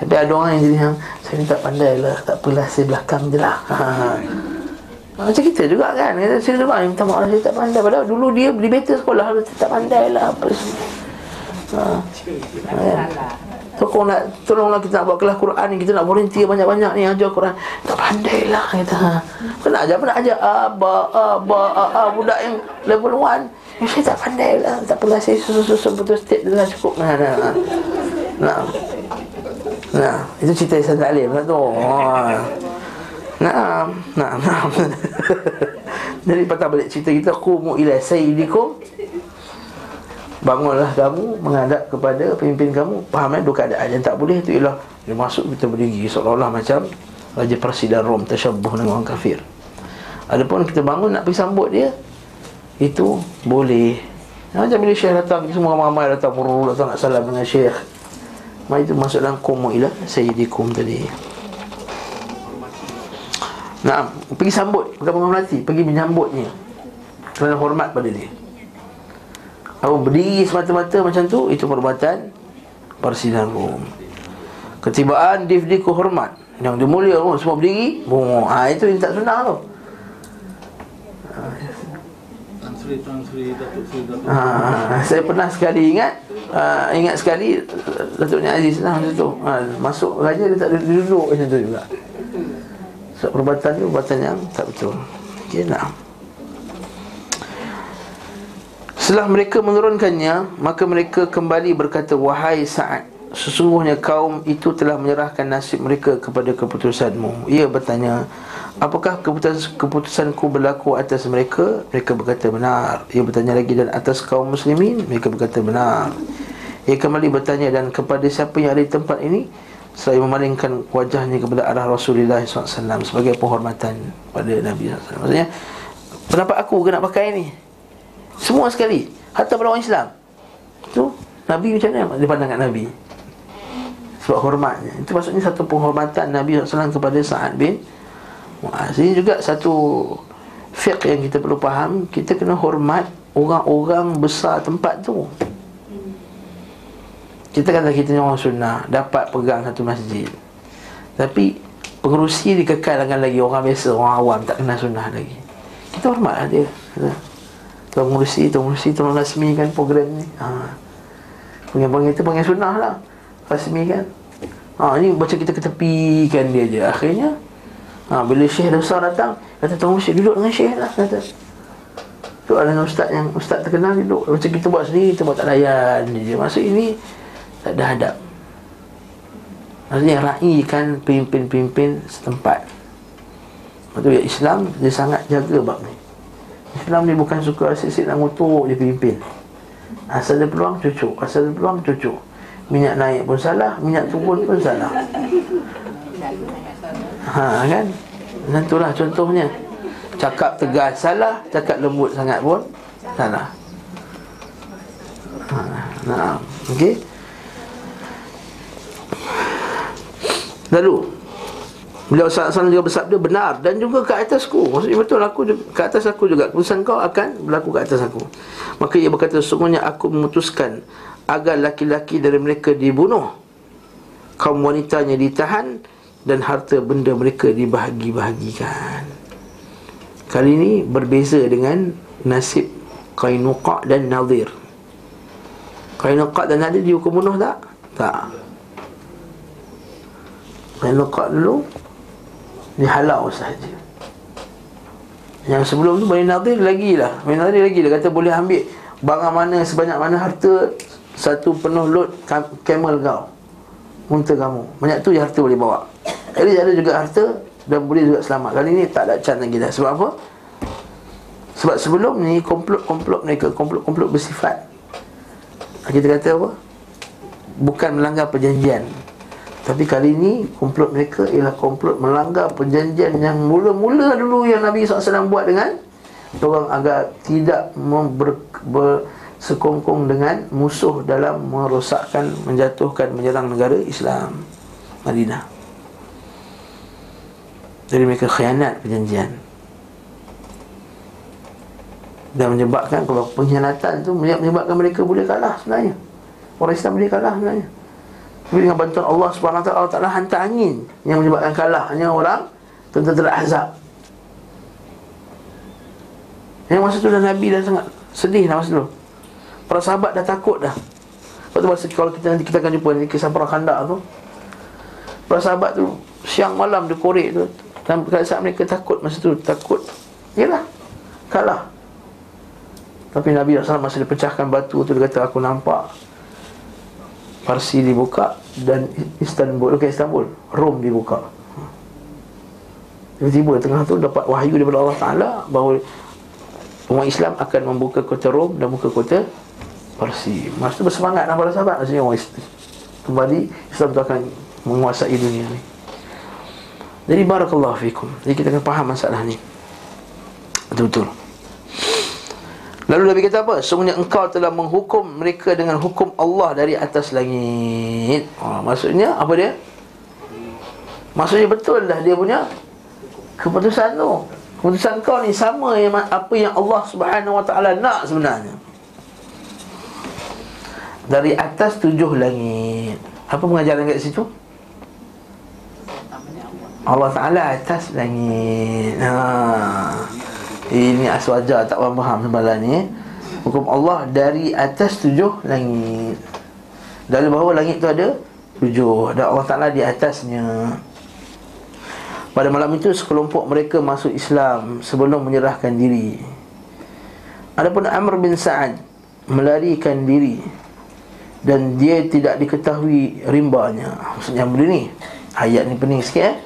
Tapi ada orang yang jadi yang saya ni tak pandai lah, tak apalah saya belakang je lah. *laughs* Ha. Ha, Macam kita juga kan Kita saya juga minta maaf saya tak pandai Padahal dulu dia beli better sekolah Saya tak pandai lah apa semua ha. ha. So kau nak Tolonglah kita nak buat kelas Quran ni Kita nak volunteer banyak-banyak ni Ajar Quran Tak pandai lah Kata ha. Kau nak ajar nak ajar Aba Aba Aba Budak yang level 1 ya, Saya tak pandai lah Tak apalah saya susu-susu Betul step dah cukup Nah Nah Nah, nah. nah. Itu cerita Ihsan Taklim lah tu ha. Nah, nah, nah. Jadi patah balik cerita kita Kumu ila sayyidikum. Bangunlah kamu menghadap kepada pemimpin kamu. Faham kan dua keadaan Yang tak boleh itu ialah Dia masuk kita berdiri Seolah-olah macam Raja Persi dan Rom Tersyabuh dengan orang kafir. Adapun kita bangun nak pergi sambut dia Itu boleh. Ha, Macam bila Syekh datang semua ramai-ramai datang Muru datang nak salam dengan Syekh. Mari itu masuk dalam Kumu ila sayyidikum tadi Nah, pergi sambut. Bukan menghormati Pergi menyambutnya. Kerana hormat pada dia. Kalau berdiri semata-mata macam tu Itu perbuatan Persidangan. Rom Ketibaan difdiku hormat. Yang dia mulia oh, Semua berdiri oh, ha, Itu yang tak senang tu. Ha, Saya pernah sekali ingat uh, Ingat sekali Datuk Ni Aziz lah macam tu. Ha, Masuk raja dia tak duduk, macam tu juga perbuatan tu perbuatan yang tak betul Okay nak Setelah mereka menurunkannya Maka mereka kembali berkata Wahai Sa'ad Sesungguhnya kaum itu telah menyerahkan nasib mereka kepada keputusanmu Ia bertanya Apakah keputusan, keputusanku berlaku atas mereka? Mereka berkata benar Ia bertanya lagi dan atas kaum muslimin? Mereka berkata benar Ia kembali bertanya dan kepada siapa yang ada di tempat ini? Selain memalingkan wajahnya kepada arah Rasulullah SAW Sebagai penghormatan pada Nabi SAW Maksudnya Pendapat aku kena pakai ni? Semua sekali. Hatta pada orang Islam. Tu Nabi macam mana dia pandang kat Nabi? Sebab hormatnya. Itu maksudnya satu penghormatan Nabi SAW kepada Sa'ad bin Mu'az. Ini juga satu Fiqh yang kita perlu faham. Kita kena hormat Orang-orang besar tempat tu Kita kata kita ni orang sunnah Dapat pegang satu masjid. Tapi Pengerusi dikekalkan lagi orang biasa Orang awam tak kenal sunnah lagi. Kita hormatlah dia Tuan pengerusi, tuan pengerusi tolong rasmikan program ni. Ha. Panggil-panggil tu panggil sunnah lah. Rasmikan. Ha, Ni macam kita ketepikan dia je. Akhirnya ha, Bila syekh besar datang Kata tuan pengerusi duduk dengan syekh lah Kata. Tu ada ustaz yang ustaz terkenal duduk. Macam kita buat sendiri Kita buat tak layan je. Maksud ini Tak ada hadap Maksudnya raikan Pimpin-pimpin setempat. Betul ya Islam dia sangat jaga bab ni. Islam ni bukan suka asyik-asyik nak ngutuk je pimpin Asal ada peluang cucuk. Asal ada peluang cucuk. Minyak naik pun salah Minyak turun pun salah. Ha kan? Dan itulah contohnya. Cakap tegas salah Cakap lembut sangat pun Salah. Ha, Nah Okey Lalu Beliau SAW juga bersabda benar. Dan juga ke atasku Maksudnya betul aku Ke atas aku juga. Keputusan kau akan berlaku ke atas aku. Maka ia berkata Sesungguhnya aku memutuskan Agar laki-laki dari mereka dibunuh Kaum wanitanya ditahan Dan harta benda mereka dibahagi-bahagikan. Kali ini berbeza dengan Nasib Qainuqa dan Nadir. Qainuqa dan Nadir dihukum bunuh tak? Tak Qainuqa dulu dihalau sahaja. Yang sebelum tu Bani Nadir lagi lah. Bani Nadir lagi lah Kata boleh ambil Barang mana sebanyak mana harta Satu penuh load camel kau Unta kamu. Banyak tu je harta boleh bawa. Jadi ada juga harta Dan boleh juga selamat. Kali ni tak ada can lagi dah. Sebab apa? Sebab sebelum ni Komplot-komplot mereka Komplot-komplot bersifat. Kita kata apa? Bukan melanggar perjanjian tapi kali ini komplot mereka ialah komplot melanggar perjanjian yang mula-mula dulu yang Nabi SAW buat dengan orang agar tidak ber, bersekongkong dengan musuh dalam merosakkan, menjatuhkan, menyerang negara Islam Madinah. Jadi mereka khianat perjanjian. Dan menyebabkan kalau pengkhianatan tu menyebabkan mereka boleh kalah sebenarnya. Orang Islam boleh kalah sebenarnya. Tapi dengan bantuan Allah SWT Allah Ta'ala hantar angin Yang menyebabkan kalah Hanya orang Tentera Ahzab. Yang masa tu dah Nabi dah sangat Sedih dah masa tu. Para sahabat dah takut dah. Lepas tu masa kalau kita nanti kita akan jumpa Nanti kisah para kandak tu Para sahabat tu Siang malam dia korek tu Dan saat mereka takut masa tu Takut Yalah Kalah. Tapi Nabi SAW masa dia pecahkan batu tu Dia kata aku nampak Parsi dibuka dan Istanbul, okey Istanbul, Rom dibuka. Tiba-tiba tengah tu dapat wahyu daripada Allah Taala bahawa umat Islam akan membuka kota Rom dan membuka kota Parsi. Masa tu bersemangat para sahabat maksudnya orang Islam. Kembali Islam tu akan menguasai dunia ni. Jadi barakallahu fikum. Jadi kita akan faham masalah ni. Betul-betul. Lalu Nabi kata apa? Sungguhnya engkau telah menghukum mereka dengan hukum Allah dari atas langit. Ha, maksudnya apa dia? Maksudnya betul dah dia punya keputusan tu. Keputusan kau ni sama yang apa yang Allah Subhanahu Wa Taala nak sebenarnya. Dari atas tujuh langit. Apa pengajaran kat situ? Allah Ta'ala atas langit ha. Ini aswaja tak faham sebelah ni. Hukum Allah dari atas tujuh langit. Dari bawah langit tu ada tujuh. Dan Allah Ta'ala di atasnya. Pada malam itu sekelompok mereka masuk Islam Sebelum menyerahkan diri. Adapun Amr bin Sa'ad Melarikan diri. Dan dia tidak diketahui rimbanya. Maksudnya begini Ayat ni pening sikit eh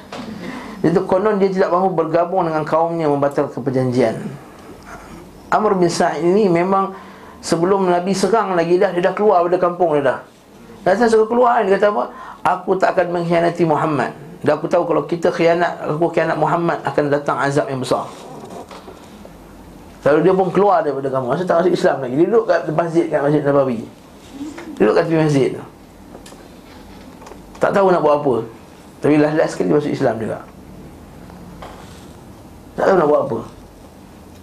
itu konon dia tidak mahu bergabung dengan kaumnya membatalkan perjanjian. Amr bin Sa'id ini memang sebelum Nabi serang lagi dah dia dah keluar dari kampung dia dah. Saya suruh keluar dia kata apa? Aku tak akan mengkhianati Muhammad. Dan aku tahu kalau kita khianat aku khianat Muhammad akan datang azab yang besar. Lalu dia pun keluar daripada kampung. Masa tak masuk Islam lagi. Dia duduk kat masjid kat Masjid Nabawi. Duduk kat tepi masjid. Tak tahu nak buat apa. Tapi last-last sekali masuk Islam juga. Tak tahu nak buat apa.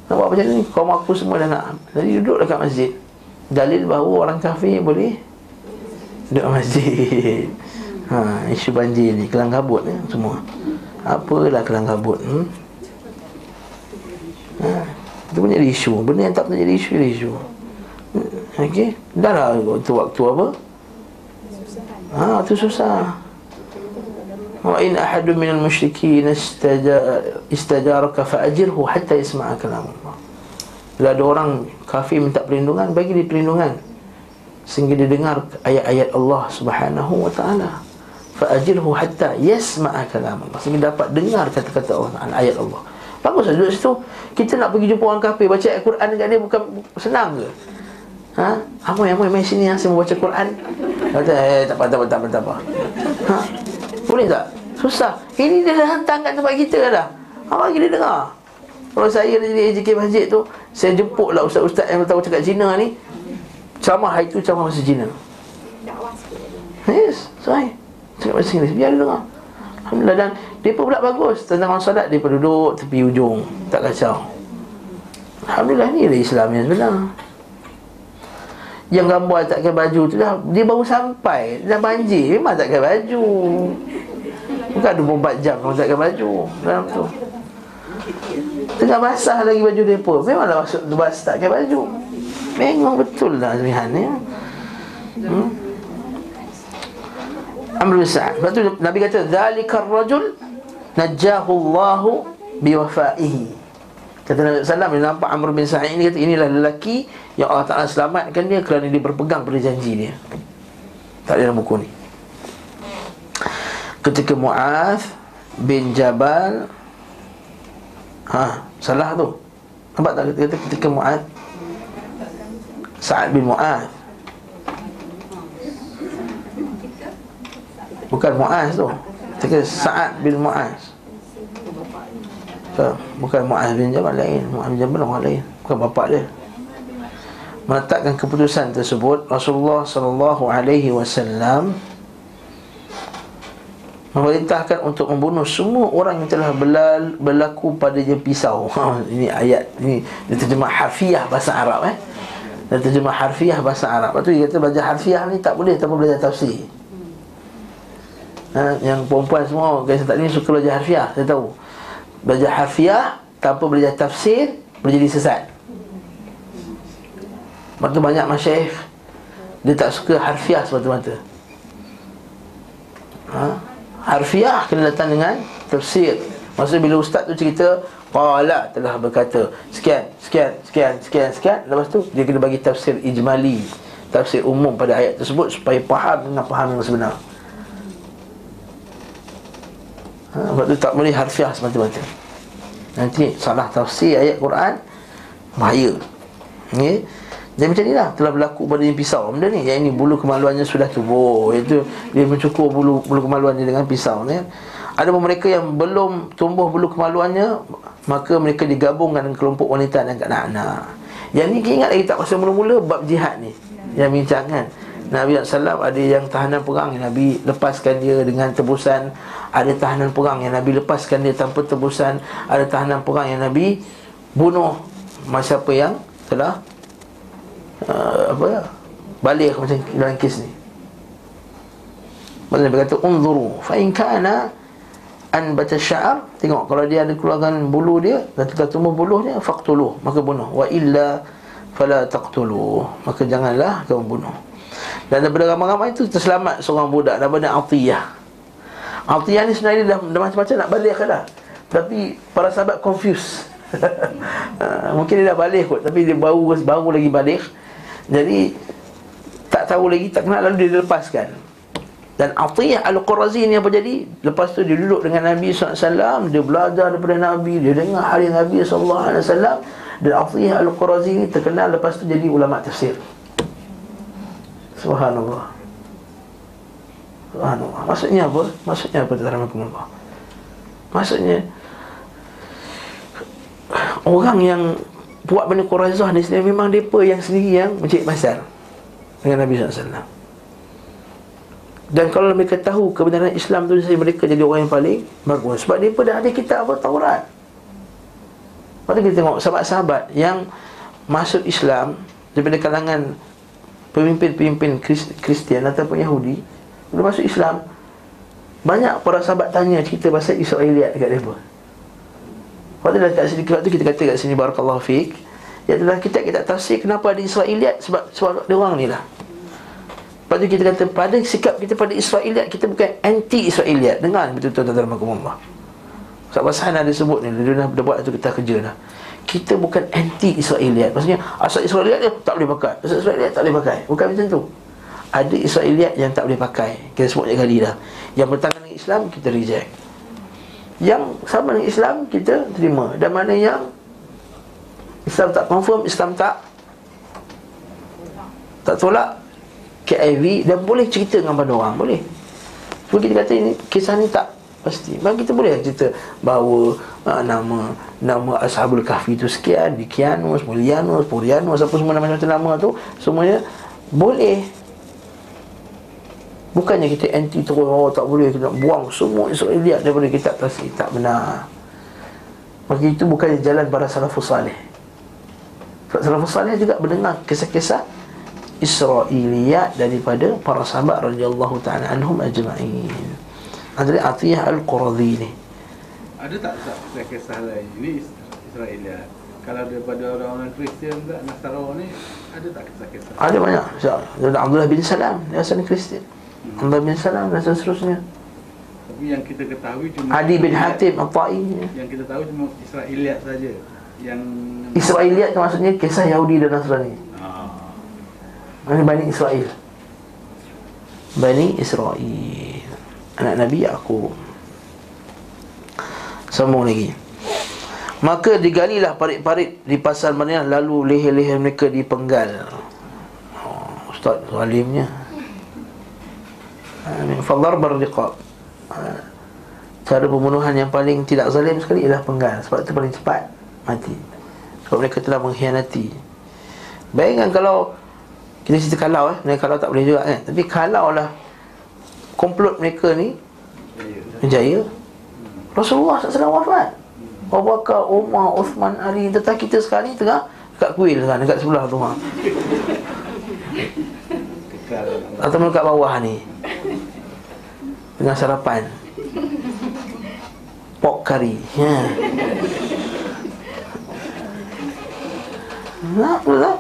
Nak buat macam ni? Kaum aku semua dah nak. Jadi duduk dekat masjid. Dalil bahawa orang kafir boleh Duduk masjid. *laughs* Ha, Isu banjir ni Kelang kabut ni semua. Apalah kelang kabut hmm? ha, Itu pun jadi isu. Benda yang tak pernah jadi isu Jadi isu. Okey? Dah lah waktu, waktu apa Ha, tu susah Wa in ahadu minal musyrikin istajaraka fa'ajirhu hatta yasma'a kalam Allah. Bila ada orang kafir minta perlindungan, bagi dia perlindungan sehingga dia dengar ayat-ayat Allah Subhanahu wa taala. Fa'ajirhu hatta yasma'a kalam Allah. Sehingga dapat dengar kata-kata Allah Taala ayat Allah. Bagus lah duduk situ Kita nak pergi jumpa orang kafir Baca Al-Quran dekat dia bukan senang ke Ha? Amoy, amoy, main sini ya, saya baca Quran Kata, eh, tak apa, tak apa, tak apa, tak apa ha? Boleh tak? Susah. Ini dia dah hantar kat tempat kita dah. Abang kita dengar. Kalau saya jadi AJK masjid tu Saya jemput lah ustaz-ustaz yang tahu cakap Cina ni. Ceramah hari tu ceramah bahasa Cina. Yes, sorry Cakap bahasa Inggeris, biar dia dengar. Alhamdulillah. Dan Mereka pula bagus Tentang orang salat Mereka duduk tepi ujung Tak kacau. Alhamdulillah ni adalah Islam yang sebenar. Yang gambar tak pakai baju tu dah Dia baru sampai. Dah banjir. Memang tak pakai baju Bukan 24 jam pakai baju. Dalam tu? Tengah basah lagi baju mereka. Memanglah masuk bas tak pakai baju? Memang betul lah Zmihan ni hmm? Amr bin Sa'ad. Lepas tu Nabi kata Zalikar rajul Najahu Allahu Biwafaihi. Kata Nabi SAW Bila nampak Amr bin Sa'ad ini Kata inilah lelaki Yang Allah Ta'ala selamatkan dia Kerana dia berpegang pada janji dia. Tak ada dalam buku ni Ketika Mu'ath Bin Jabal Ha Salah tu. Nampak tak kata ketika Mu'ath Sa'ad bin Mu'ath Bukan Mu'az tu. Ketika Sa'ad bin Mu'az Bukan Mu'az bin Jabal lain. Mu'az bin Jabal orang lain. Bukan bapak dia. Meletakkan keputusan tersebut Rasulullah sallallahu alaihi wasallam memerintahkan untuk membunuh semua orang yang telah belal, berlaku padanya pisau. Ha, ini ayat ini dia terjemah harfiah bahasa Arab eh. Dia terjemah harfiah bahasa Arab. Lepas tu dia kata belajar harfiah ni tak boleh tanpa belajar tafsir ha, Yang perempuan semua Guys tak ni suka belajar harfiah Saya tahu Belajar harfiah Tanpa belajar tafsir Boleh jadi sesat tu banyak masyarakat Dia tak suka harfiah semata-mata ha? Harfiah kena datang dengan Tafsir. Maksudnya bila ustaz tu cerita Qala telah berkata Sekian, sekian, sekian, sekian, sekian. Lepas tu dia kena bagi tafsir ijmali Tafsir umum pada ayat tersebut Supaya faham dengan faham yang sebenar. Ha, Sebab tu tak boleh harfiah semata-mata. Nanti salah tafsir ayat Quran Bahaya. Okay? Jadi macam inilah Telah berlaku pada yang pisau. Benda ni Yang ini bulu kemaluannya sudah tubuh Itu Dia mencukur bulu bulu kemaluannya dengan pisau ni. Ada mereka yang belum tumbuh bulu kemaluannya Maka mereka digabungkan dengan kelompok wanita dan anak-anak Yang ni ingat lagi tak pasal mula-mula Bab jihad ni? Yang bincang kan? Nabi SAW ada yang tahanan perang yang Nabi lepaskan dia dengan tebusan. Ada tahanan perang yang Nabi lepaskan dia tanpa tebusan. Ada tahanan perang yang Nabi bunuh. Siapa yang telah uh, Apa? Ya Balik macam dalam kes ni. Maksudnya Nabi kata Unzuru Fa'in kana An sya'ar Tengok kalau dia ada keluarkan bulu dia Dan telah tumbuh buluh dia Faktuluh Maka bunuh. Wa illa Fala taqtuluh Maka janganlah kamu bunuh. Dan daripada ramai-ramai itu terselamat seorang budak Nama Atiyah. Atiyah ni sebenarnya dah, dah macam-macam nak balik dah Tapi para sahabat confused. Ha, *laughs* Mungkin dia dah balik kot Tapi dia baru baru lagi balik Jadi Tak tahu lagi tak kenal lalu dia lepaskan Dan Atiyah Al-Qurazi ni apa jadi? Lepas tu dia duduk dengan Nabi SAW Dia belajar daripada Nabi Dia dengar hari Nabi SAW Dan Atiyah Al-Qurazi ni terkenal Lepas tu jadi ulama tafsir. Subhanallah. Subhanallah. Maksudnya apa? Maksudnya apa? Terhamakumullah Maksudnya Orang yang Buat Bani Quraizah ni sendiri Memang mereka yang sendiri yang Mencari pasal Dengan Nabi SAW Dan kalau mereka tahu Kebenaran Islam tu Mereka jadi orang yang paling Bagus. Sebab mereka dah ada kitab apa? Taurat. Lepas tu kita tengok Sahabat-sahabat Yang Masuk Islam Daripada kalangan pemimpin-pemimpin Kristian ataupun Yahudi bila masuk Islam banyak para sahabat tanya cerita pasal Israeliat dekat mereka Pada dah kat sini tu kita kata kat sini barakallahu fiik ya adalah kita kita tafsir kenapa ada Israeliat sebab sebab dia orang ni lah. Lepas tu kita kata pada sikap kita pada Israeliat kita bukan anti Israeliat dengar betul-betul dalam Allah sebab Hasan ada sebut ni dia dah, buat tu kita kerja dah. Kita bukan anti Israeliat Maksudnya asal Israeliat dia tak boleh pakai. Asal Israeliat tak boleh pakai. Bukan macam tu. Ada Israeliat yang tak boleh pakai. Kita sebut kali dah. Yang bertangan dengan Islam kita reject Yang sama dengan Islam kita terima. Dan mana yang Islam tak confirm, Islam tak Tak tolak KIV dan boleh cerita dengan pada orang Boleh. Cuma kita kata ini, kisah ni tak pasti. Bagi kita boleh cerita bahawa uh, Nama nama Ashabul Kahfi itu sekian Dikianus, Mulianus, Purianus Apa semua nama-nama nama tu Semuanya boleh Bukannya kita anti terus oh, tak boleh kita nak buang semua Israeliat daripada kitab tasir tak benar. Maka itu bukannya jalan para salafus salih. Salafus salih juga mendengar kisah-kisah Israeliat daripada para sahabat radhiyallahu taala anhum ajma'in. Adalah Atiyah Al-Quradhi ni.
Ada tak tak kisah lain? Ini Israeliat. Kalau daripada orang-orang Kristian tak Nasara ni ada tak kisah-kisah?
Ada banyak. Ada Abdullah bin Salam, dia asal Kristian. Abdullah bin Salam dan seterusnya.
Tapi yang kita ketahui cuma
Adi bin Hatim At-Ta'i.
Yang kita tahu cuma Israeliat saja. Yang
Israeliat maksudnya kisah Yahudi dan Nasrani.
Ah.
Ini Bani Israel Bani Israel Anak Nabi Yaakob Sambung lagi Maka digalilah parit-parit di pasar Madinah Lalu leher-leher mereka dipenggal oh, Ustaz zalimnya Fadhar berdiqab Cara pembunuhan yang paling tidak zalim sekali ialah penggal Sebab itu paling cepat mati. Sebab mereka telah mengkhianati. Bayangkan kalau Kita cerita kalau eh Mereka kalau tak boleh juga kan? Tapi kalau lah Komplot mereka ni Menjaya Rasulullah SAW wafat. Abu Bakar, Umar, Uthman, Ali Tetap kita sekarang ni tengah Dekat kuil kan Dekat sebelah tu ha. Atau dekat bawah ni Tengah sarapan. Pork curry. Ha. Nak pula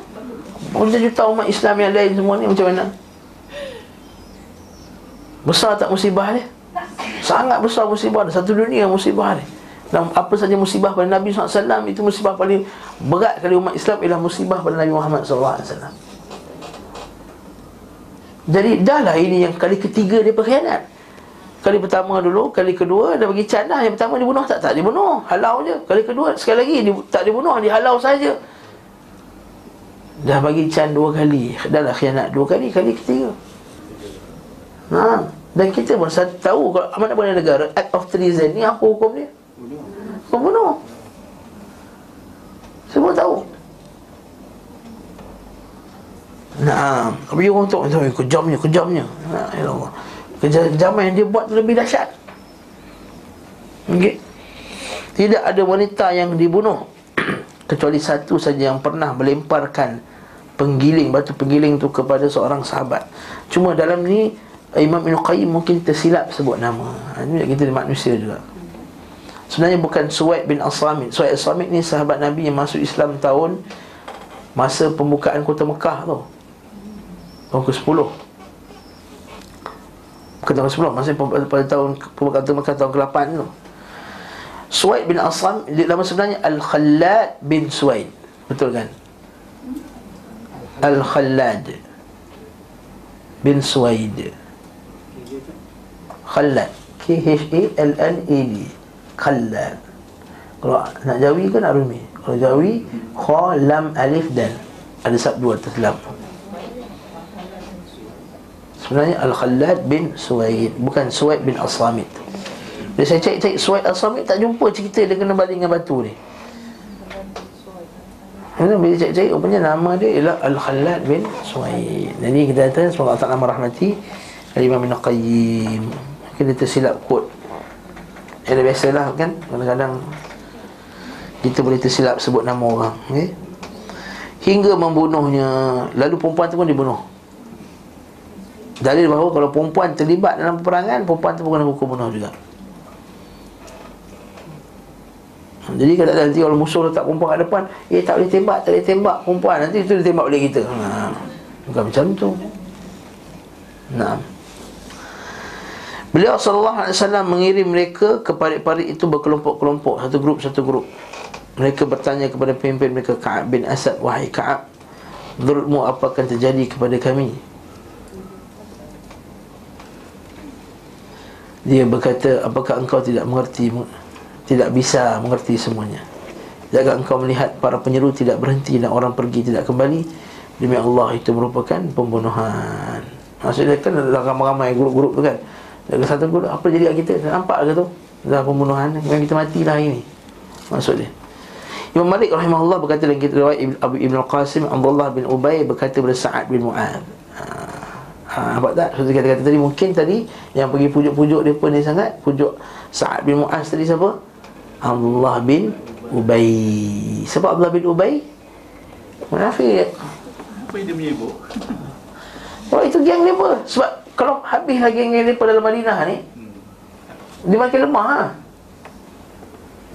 Juta-juta umat Islam yang lain semua ni macam mana? Besar tak musibah dia? Sangat besar musibah dia Satu dunia musibah dia Dan apa saja musibah pada Nabi SAW Itu musibah paling berat kali umat Islam Ialah musibah pada Nabi Muhammad SAW Jadi dah lah ini yang kali ketiga dia berkhianat Kali pertama dulu, kali kedua Dia bagi candah, yang pertama dibunuh tak? Tak dibunuh, halau je Kali kedua, sekali lagi dia, tak dibunuh, dihalau saja Dah bagi can dua kali Dah lah khianat dua kali, kali ketiga Ha, dan kita pun tahu kalau mana-mana negara act of treason ni apa hukum dia? Hukum bunuh. Semua tahu. Nah, tapi orang tu kejamnya, kejamnya. Nah, ya Allah. Kejaman yang dia buat lebih dahsyat. Okey. Tidak ada wanita yang dibunuh *clears throat* kecuali satu saja yang pernah melemparkan penggiling batu penggiling tu kepada seorang sahabat. Cuma dalam ni Imam Ibn Qayyim mungkin tersilap sebut nama ha, Ini kita manusia juga Sebenarnya bukan Suwaid bin As-Samit Suwaid As-Samit ni sahabat Nabi yang masuk Islam tahun Masa pembukaan kota Mekah tu Tahun ke-10 Bukan tahun ke-10 Masa pada tahun kota Mekah tahun ke-8 tu. Suwaid bin As-Samit Nama sebenarnya Al-Khallad bin Suwaid. Betul kan? Al-Khallad bin Suwaid. Khallad. K-H-A-L-L-A-D Khallad. Kalau nak jawi kan nak rumi? Kalau jawi Kha, Lam, Alif, Dan. Ada sabdu atas Lam Sebenarnya Al-Khallad bin Suwaid Bukan Suwaid bin As-Samit. Bila saya cek-cek Suwaid As-Samit Tak jumpa cerita dia kena balik dengan batu ni. Kemudian bila cek-cek Rupanya nama dia ialah Al-Khallad bin Suwaid. Jadi kita kata Semoga Allah Ta'ala merahmati Al-Imam bin Qayyim kita tersilap quote Ya biasalah kan? Kadang-kadang Kita boleh tersilap sebut nama orang okay? Hingga membunuhnya. Lalu perempuan tu pun dibunuh Dalil bahawa kalau perempuan terlibat dalam peperangan Perempuan tu pun kena hukum bunuh juga Jadi kalau nanti kalau musuh letak perempuan kat depan Eh tak boleh tembak, tak boleh tembak perempuan Nanti itu dia tembak oleh kita ha. Bukan macam tu Nah Beliau sallallahu alaihi wasallam mengirim mereka ke parit-parit itu berkelompok-kelompok, satu grup satu grup. Mereka bertanya kepada pemimpin mereka Ka'ab bin Asad, "Wahai Ka'ab, zulmu apa akan terjadi kepada kami?" Dia berkata, "Apakah engkau tidak mengerti tidak bisa mengerti semuanya Jika engkau melihat para penyeru tidak berhenti dan orang pergi tidak kembali Demi Allah itu merupakan pembunuhan Maksudnya kan ramai-ramai grup-grup tu kan Ada satu grup, apa jadi kita? Nampak ke tu? Dalam pembunuhan, yang kita matilah ini Maksudnya Imam Malik rahimahullah berkata dalam kitab riwayat Abu Ibn Qasim Abdullah bin Ubay berkata Sa'ad bin Mu'ad. Ha, ha nampak tak? Seperti kata-kata tadi mungkin tadi yang pergi pujuk-pujuk dia pun ni sangat pujuk Sa'ad bin Mu'ad tadi siapa? Abdullah bin Ubay. Siapa Abdullah bin Ubay? Munafik.
Apa yang dia menyebut?
Oh itu geng dia apa? Sebab kalau habis lagi geng dia dalam Madinah ni dia makin lemah ha?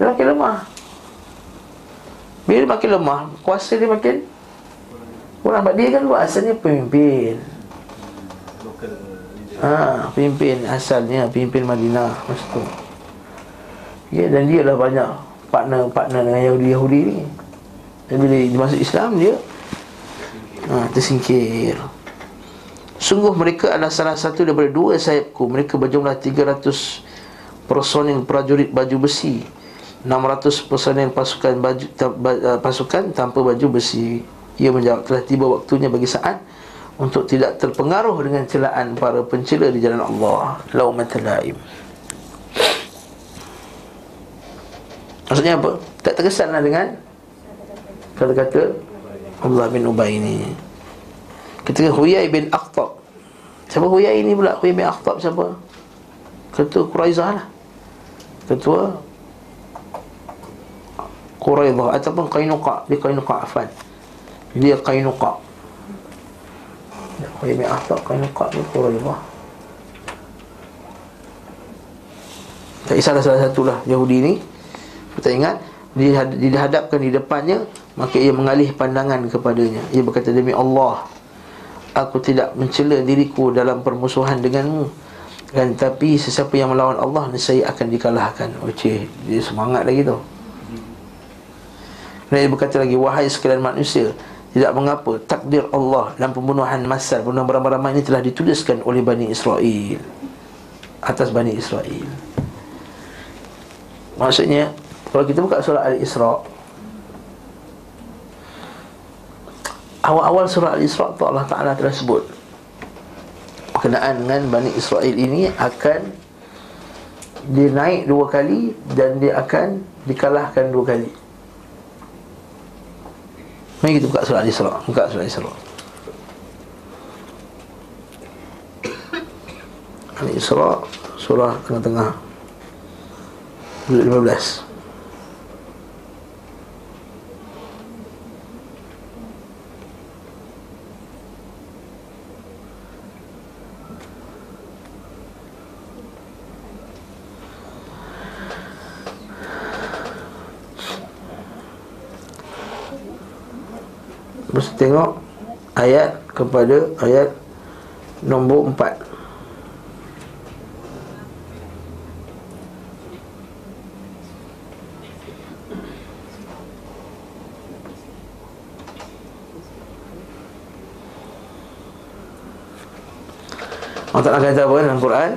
Dia makin lemah bila dia makin lemah Kuasa dia makin Kurang Sebab dia kan asalnya pemimpin Ha, pemimpin asalnya pemimpin Madinah masa tu. Ya dan dia dah banyak partner-partner dengan Yahudi-Yahudi ni. Dan bila dia masuk Islam dia ha, tersingkir. Sungguh mereka adalah salah satu daripada dua sayapku. Mereka berjumlah 300 personil prajurit baju besi 600 personel pasukan baju uh, pasukan tanpa baju besi. Ia menjawab telah tiba waktunya bagi saat untuk tidak terpengaruh dengan celaan para pencela di jalan Allah. Laumatul laim. Maksudnya apa? Tak terkesanlah dengan kata-kata Allah bin Ubay ini. Ketika Huyai bin Akhtab Siapa Huyai ini pula? Huyai bin Akhtab siapa? Ketua Quraizah lah Ketua Quraidah ataupun Qainuqa dia Qainuqa afan dia Qainuqa Qainuqa bin Ahtab Qainuqa ni Quraidah tak kisahlah salah satu lah Yahudi ni kita ingat dia dihadapkan di depannya maka ia mengalih pandangan kepadanya ia berkata demi Allah aku tidak mencela diriku dalam permusuhan denganmu dan tapi sesiapa yang melawan Allah saya akan dikalahkan. Cik, dia semangat lagi tu. Dan dia berkata lagi Wahai sekalian manusia Tidak mengapa Takdir Allah dalam pembunuhan masal Pembunuhan beramai-ramai ini telah dituliskan oleh Bani Israel Atas Bani Israel. Maksudnya Kalau kita buka surah Al-Isra' Awal-awal surah Al-Isra' tu Allah Ta'ala telah sebut Berkenaan dengan Bani Israel ini Akan Dia naik dua kali Dan dia akan dikalahkan dua kali Mari kita buka surah Al-Isra Buka surah Al-Isra Al-Isra Surah tengah-tengah. Judul 15 Mesti tengok ayat kepada ayat nombor 4 Allah Ta'ala kata apa dalam Quran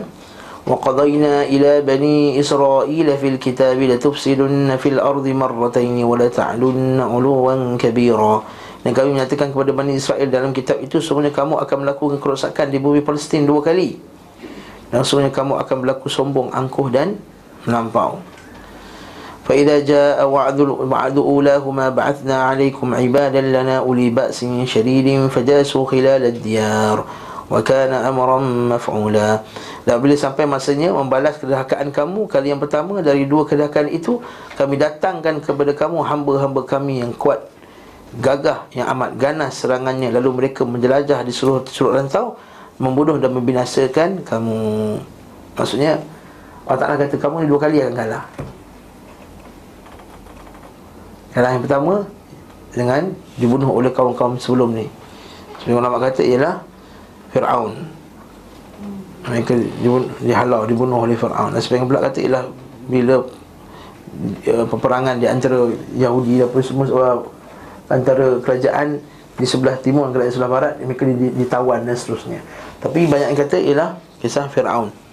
وقضينا إلى بني إسرائيل في الكتاب لتفسدن في الأرض مرتين ولتعلن علوا كبيرا dan kami menyatakan kepada Bani Israel dalam kitab itu Semuanya kamu akan melakukan kerosakan di bumi Palestin dua kali Dan semuanya kamu akan berlaku sombong, angkuh dan melampau فإذا جاء وعد وعد أولاهما بعثنا عليكم عبادا لنا أولي بأس شديد فجاسوا خلال الديار وكان أمرا مفعولا Dan bila sampai masanya membalas kedurhakaan kamu Kali yang pertama dari dua kedurhakaan itu Kami datangkan kepada kamu hamba-hamba kami yang kuat gagah yang amat ganas serangannya. Lalu mereka menjelajah di seluruh seluruh rantau membunuh dan membinasakan kamu. Maksudnya Allah Ta'ala kata kamu ni dua kali akan kalah. Kalah yang pertama dengan dibunuh oleh kaum-kaum sebelum ni. Sebelum ulama kata ialah Fir'aun. Mereka dibunuh, dihalau dibunuh oleh Fir'aun. Dan sebagian pula kata ialah bila uh, peperangan di antara Yahudi dan semua antara kerajaan di sebelah timur kerajaan sebelah barat mereka ditawan dan seterusnya tapi banyak yang kata ialah kisah Fir'aun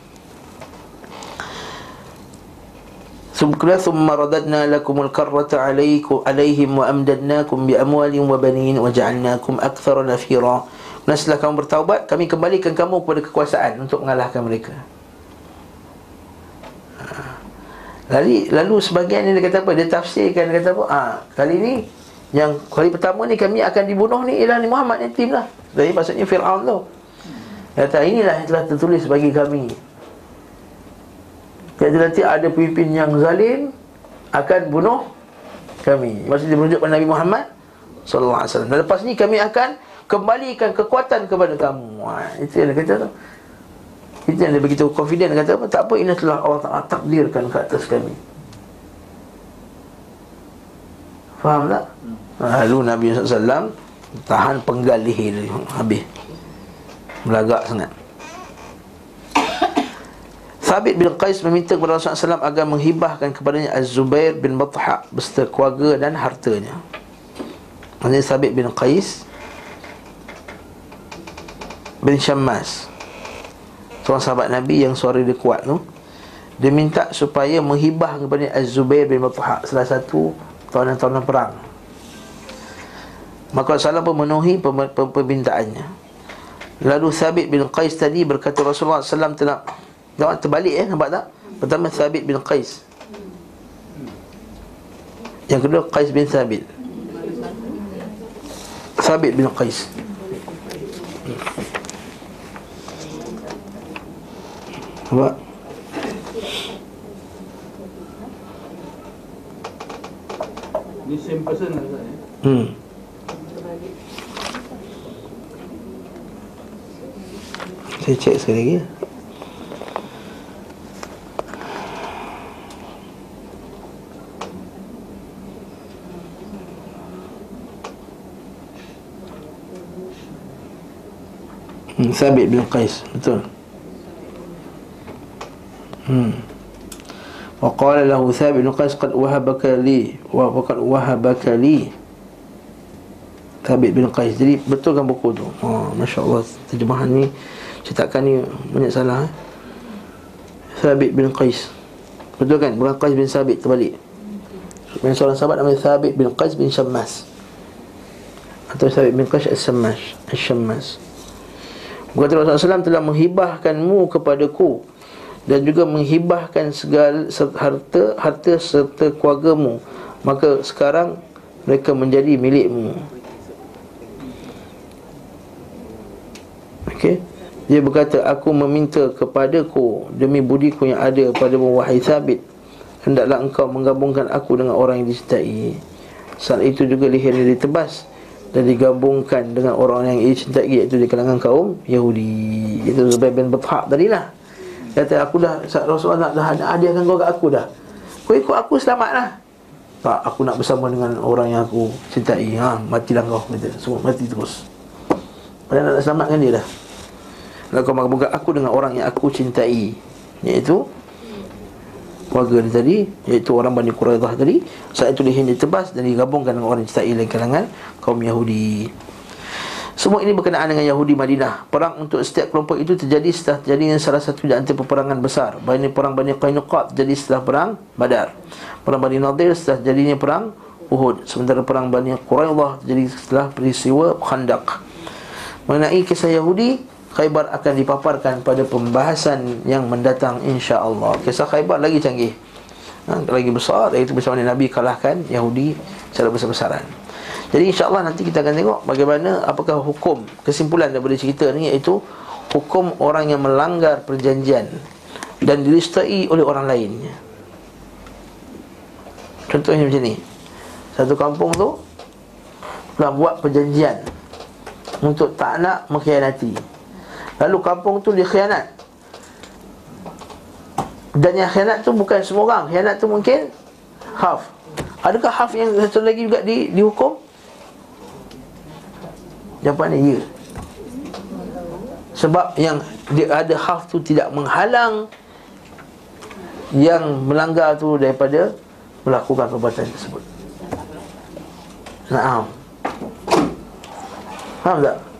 thumma radadna lakumul karrata alaikum alaihim wa amdadnakum bi amwalin wa banin wa ja'alnakum aktsara nafira. Dan setelah kamu bertaubat, kami kembalikan kamu kepada kekuasaan untuk mengalahkan mereka. Ha. Lalu, lalu sebagian ini dia kata apa? Dia tafsirkan dia kata apa? Ah, kali ni yang kali pertama ni kami akan dibunuh ni ialah ni Muhammad ni tim lah. Jadi maksudnya Firaun tu. Kata inilah yang telah tertulis bagi kami. Jadi nanti ada pemimpin yang zalim akan bunuh kami. Maksudnya merujuk pada Nabi Muhammad sallallahu alaihi wasallam. Dan lepas ni kami akan kembalikan kekuatan kepada kamu. Ha, itu yang dia kata tu. Itu yang dia begitu confident kata apa? Tak apa ini telah Allah Taala takdirkan ke atas kami. Faham tak? Lalu Nabi SAW Tahan penggal leher Habis Melagak sangat Thabit bin Qais meminta kepada Rasulullah SAW agar menghibahkan kepadanya Az-Zubair bin Batha beserta keluarga dan hartanya. Maksudnya Thabit bin Qais bin Syammas seorang sahabat Nabi yang suara dia kuat tu dia minta supaya menghibah kepada Az-Zubair bin Batha salah satu tawanan-tawanan perang. Maka Rasulullah pun memenuhi permintaannya. Lalu Thabit bin Qais tadi berkata Rasulullah SAW telah Jangan terbalik eh nampak tak? Pertama Thabit bin Qais. Yang kedua Qais bin Thabit. Thabit bin Qais. Apa?
Ni same person lah ya?
Hmm. Saya cek sekali lagi. Hmm, Sabit bin Qais, betul. Hmm. وقال له ثابت بن قيس قد وهبك لي وقد وهبك لي Thabit bin Qais Jadi betulkan buku tu oh, Masya Allah Terjemahan ni Cetakan ni Banyak salah eh? Thabit bin Qais. Betul kan? Bukan Qais bin Thabit Terbalik. Yang seorang sahabat namanya Thabit bin Qais bin Syammas Atau Thabit bin Qais As-Syammas As-Syammas Kata Rasulullah SAW telah menghibahkanmu kepadaku dan juga menghibahkan segala harta harta serta keluargamu. Maka sekarang mereka menjadi milikmu okey dia berkata aku meminta kepadaku demi budiku yang ada pada wahai sabit hendaklah engkau menggabungkan aku dengan orang yang dicintai. Saat itu juga lehernya ditebas dan digabungkan dengan orang yang ia cintai iaitu di kalangan kaum Yahudi. Itu Zubair bin Bathak tadilah. Kata aku dah Rasulullah dah hadiahkan kau kat aku dah. Kau ikut aku selamat lah Tak aku nak bersama dengan orang yang aku cintai. Ha, Matilah kau kata. Semua mati terus. Padahal nak selamatkan dia dah Lalu kau aku dengan orang yang aku cintai. Iaitu Keluarga dia tadi Iaitu orang Bani Quraidah tadi Saat itu dia ditebas dan digabungkan dengan orang yang cintai Lain kalangan kaum Yahudi. Semua ini berkenaan dengan Yahudi Madinah. Perang untuk setiap kelompok itu terjadi setelah terjadinya salah satu di antara peperangan besar. Bani perang Bani Qainuqat terjadi setelah perang Badar. Perang Bani Nadir setelah terjadinya perang Uhud. Sementara perang Bani Quraidah terjadi setelah peristiwa Khandaq. Mengenai kisah Yahudi Khaybar akan dipaparkan pada pembahasan yang mendatang insya Allah. Kisah Khaybar lagi canggih ha, Lagi besar Iaitu bersama Nabi kalahkan Yahudi secara besar-besaran jadi insyaAllah nanti kita akan tengok bagaimana apakah hukum kesimpulan daripada cerita ni iaitu hukum orang yang melanggar perjanjian dan dilistai oleh orang lain. Contohnya macam ni. Satu kampung tu telah buat perjanjian untuk tak nak mengkhianati. Lalu kampung tu dikhianat. Dan yang khianat tu bukan semua orang. Khianat tu mungkin half. Adakah half yang satu lagi juga di, dihukum? Jawapannya ya Sebab yang dia ada haf tu tidak menghalang Yang melanggar tu daripada Melakukan perbuatan tersebut Naam Faham tak?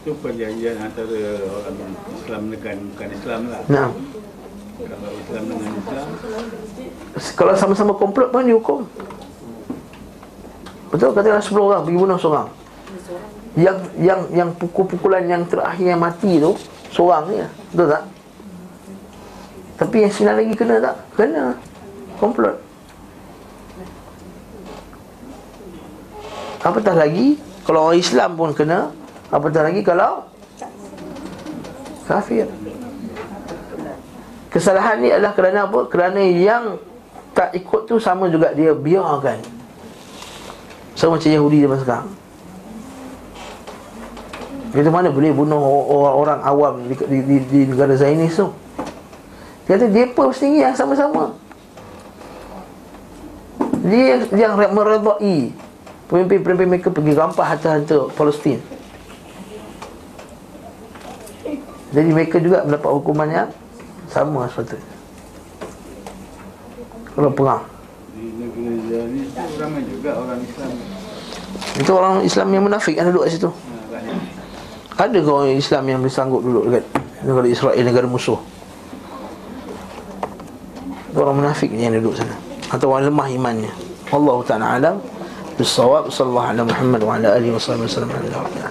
Itu perjanjian antara orang Islam dengan bukan Islam lah.
Naam
Kalau Islam dengan Islam.
Kalau sama-sama komplot pun dihukum Betul katakanlah 10 orang pergi bunuh seorang. Yang yang yang pukul-pukulan yang terakhir yang mati tu Seorang je Betul tak? Tapi yang sembilan lagi kena tak? Kena. Komplot. Apatah lagi Kalau orang Islam pun kena Apatah lagi kalau? Kafir. Kesalahan ni adalah kerana apa? Kerana yang tak ikut tu sama juga dia biarkan. Sama macam Yahudi zaman sekarang. Itu mana boleh bunuh orang-orang awam di, di, di, di negara Zionis tu? Dia kata dia pun sendiri yang sama-sama. Dia yang, meredai Pemimpin-pemimpin mereka pergi rampas harta-harta Palestin Jadi mereka juga mendapat hukuman yang sama sepatutnya Kalau perang.
Di negeri Zionis tu ramai juga orang Islam.
Itu orang Islam yang munafik yang duduk kat situ.
Banyak.
Ada ke orang Islam yang boleh sanggup duduk dekat negara Israel, negara musuh? Itu orang munafik yang duduk sana. Atau orang lemah imannya. Allah Ta'ala alam. Bisawab. Sallallahu alaihi Muhammad wa ala alihi wa sallam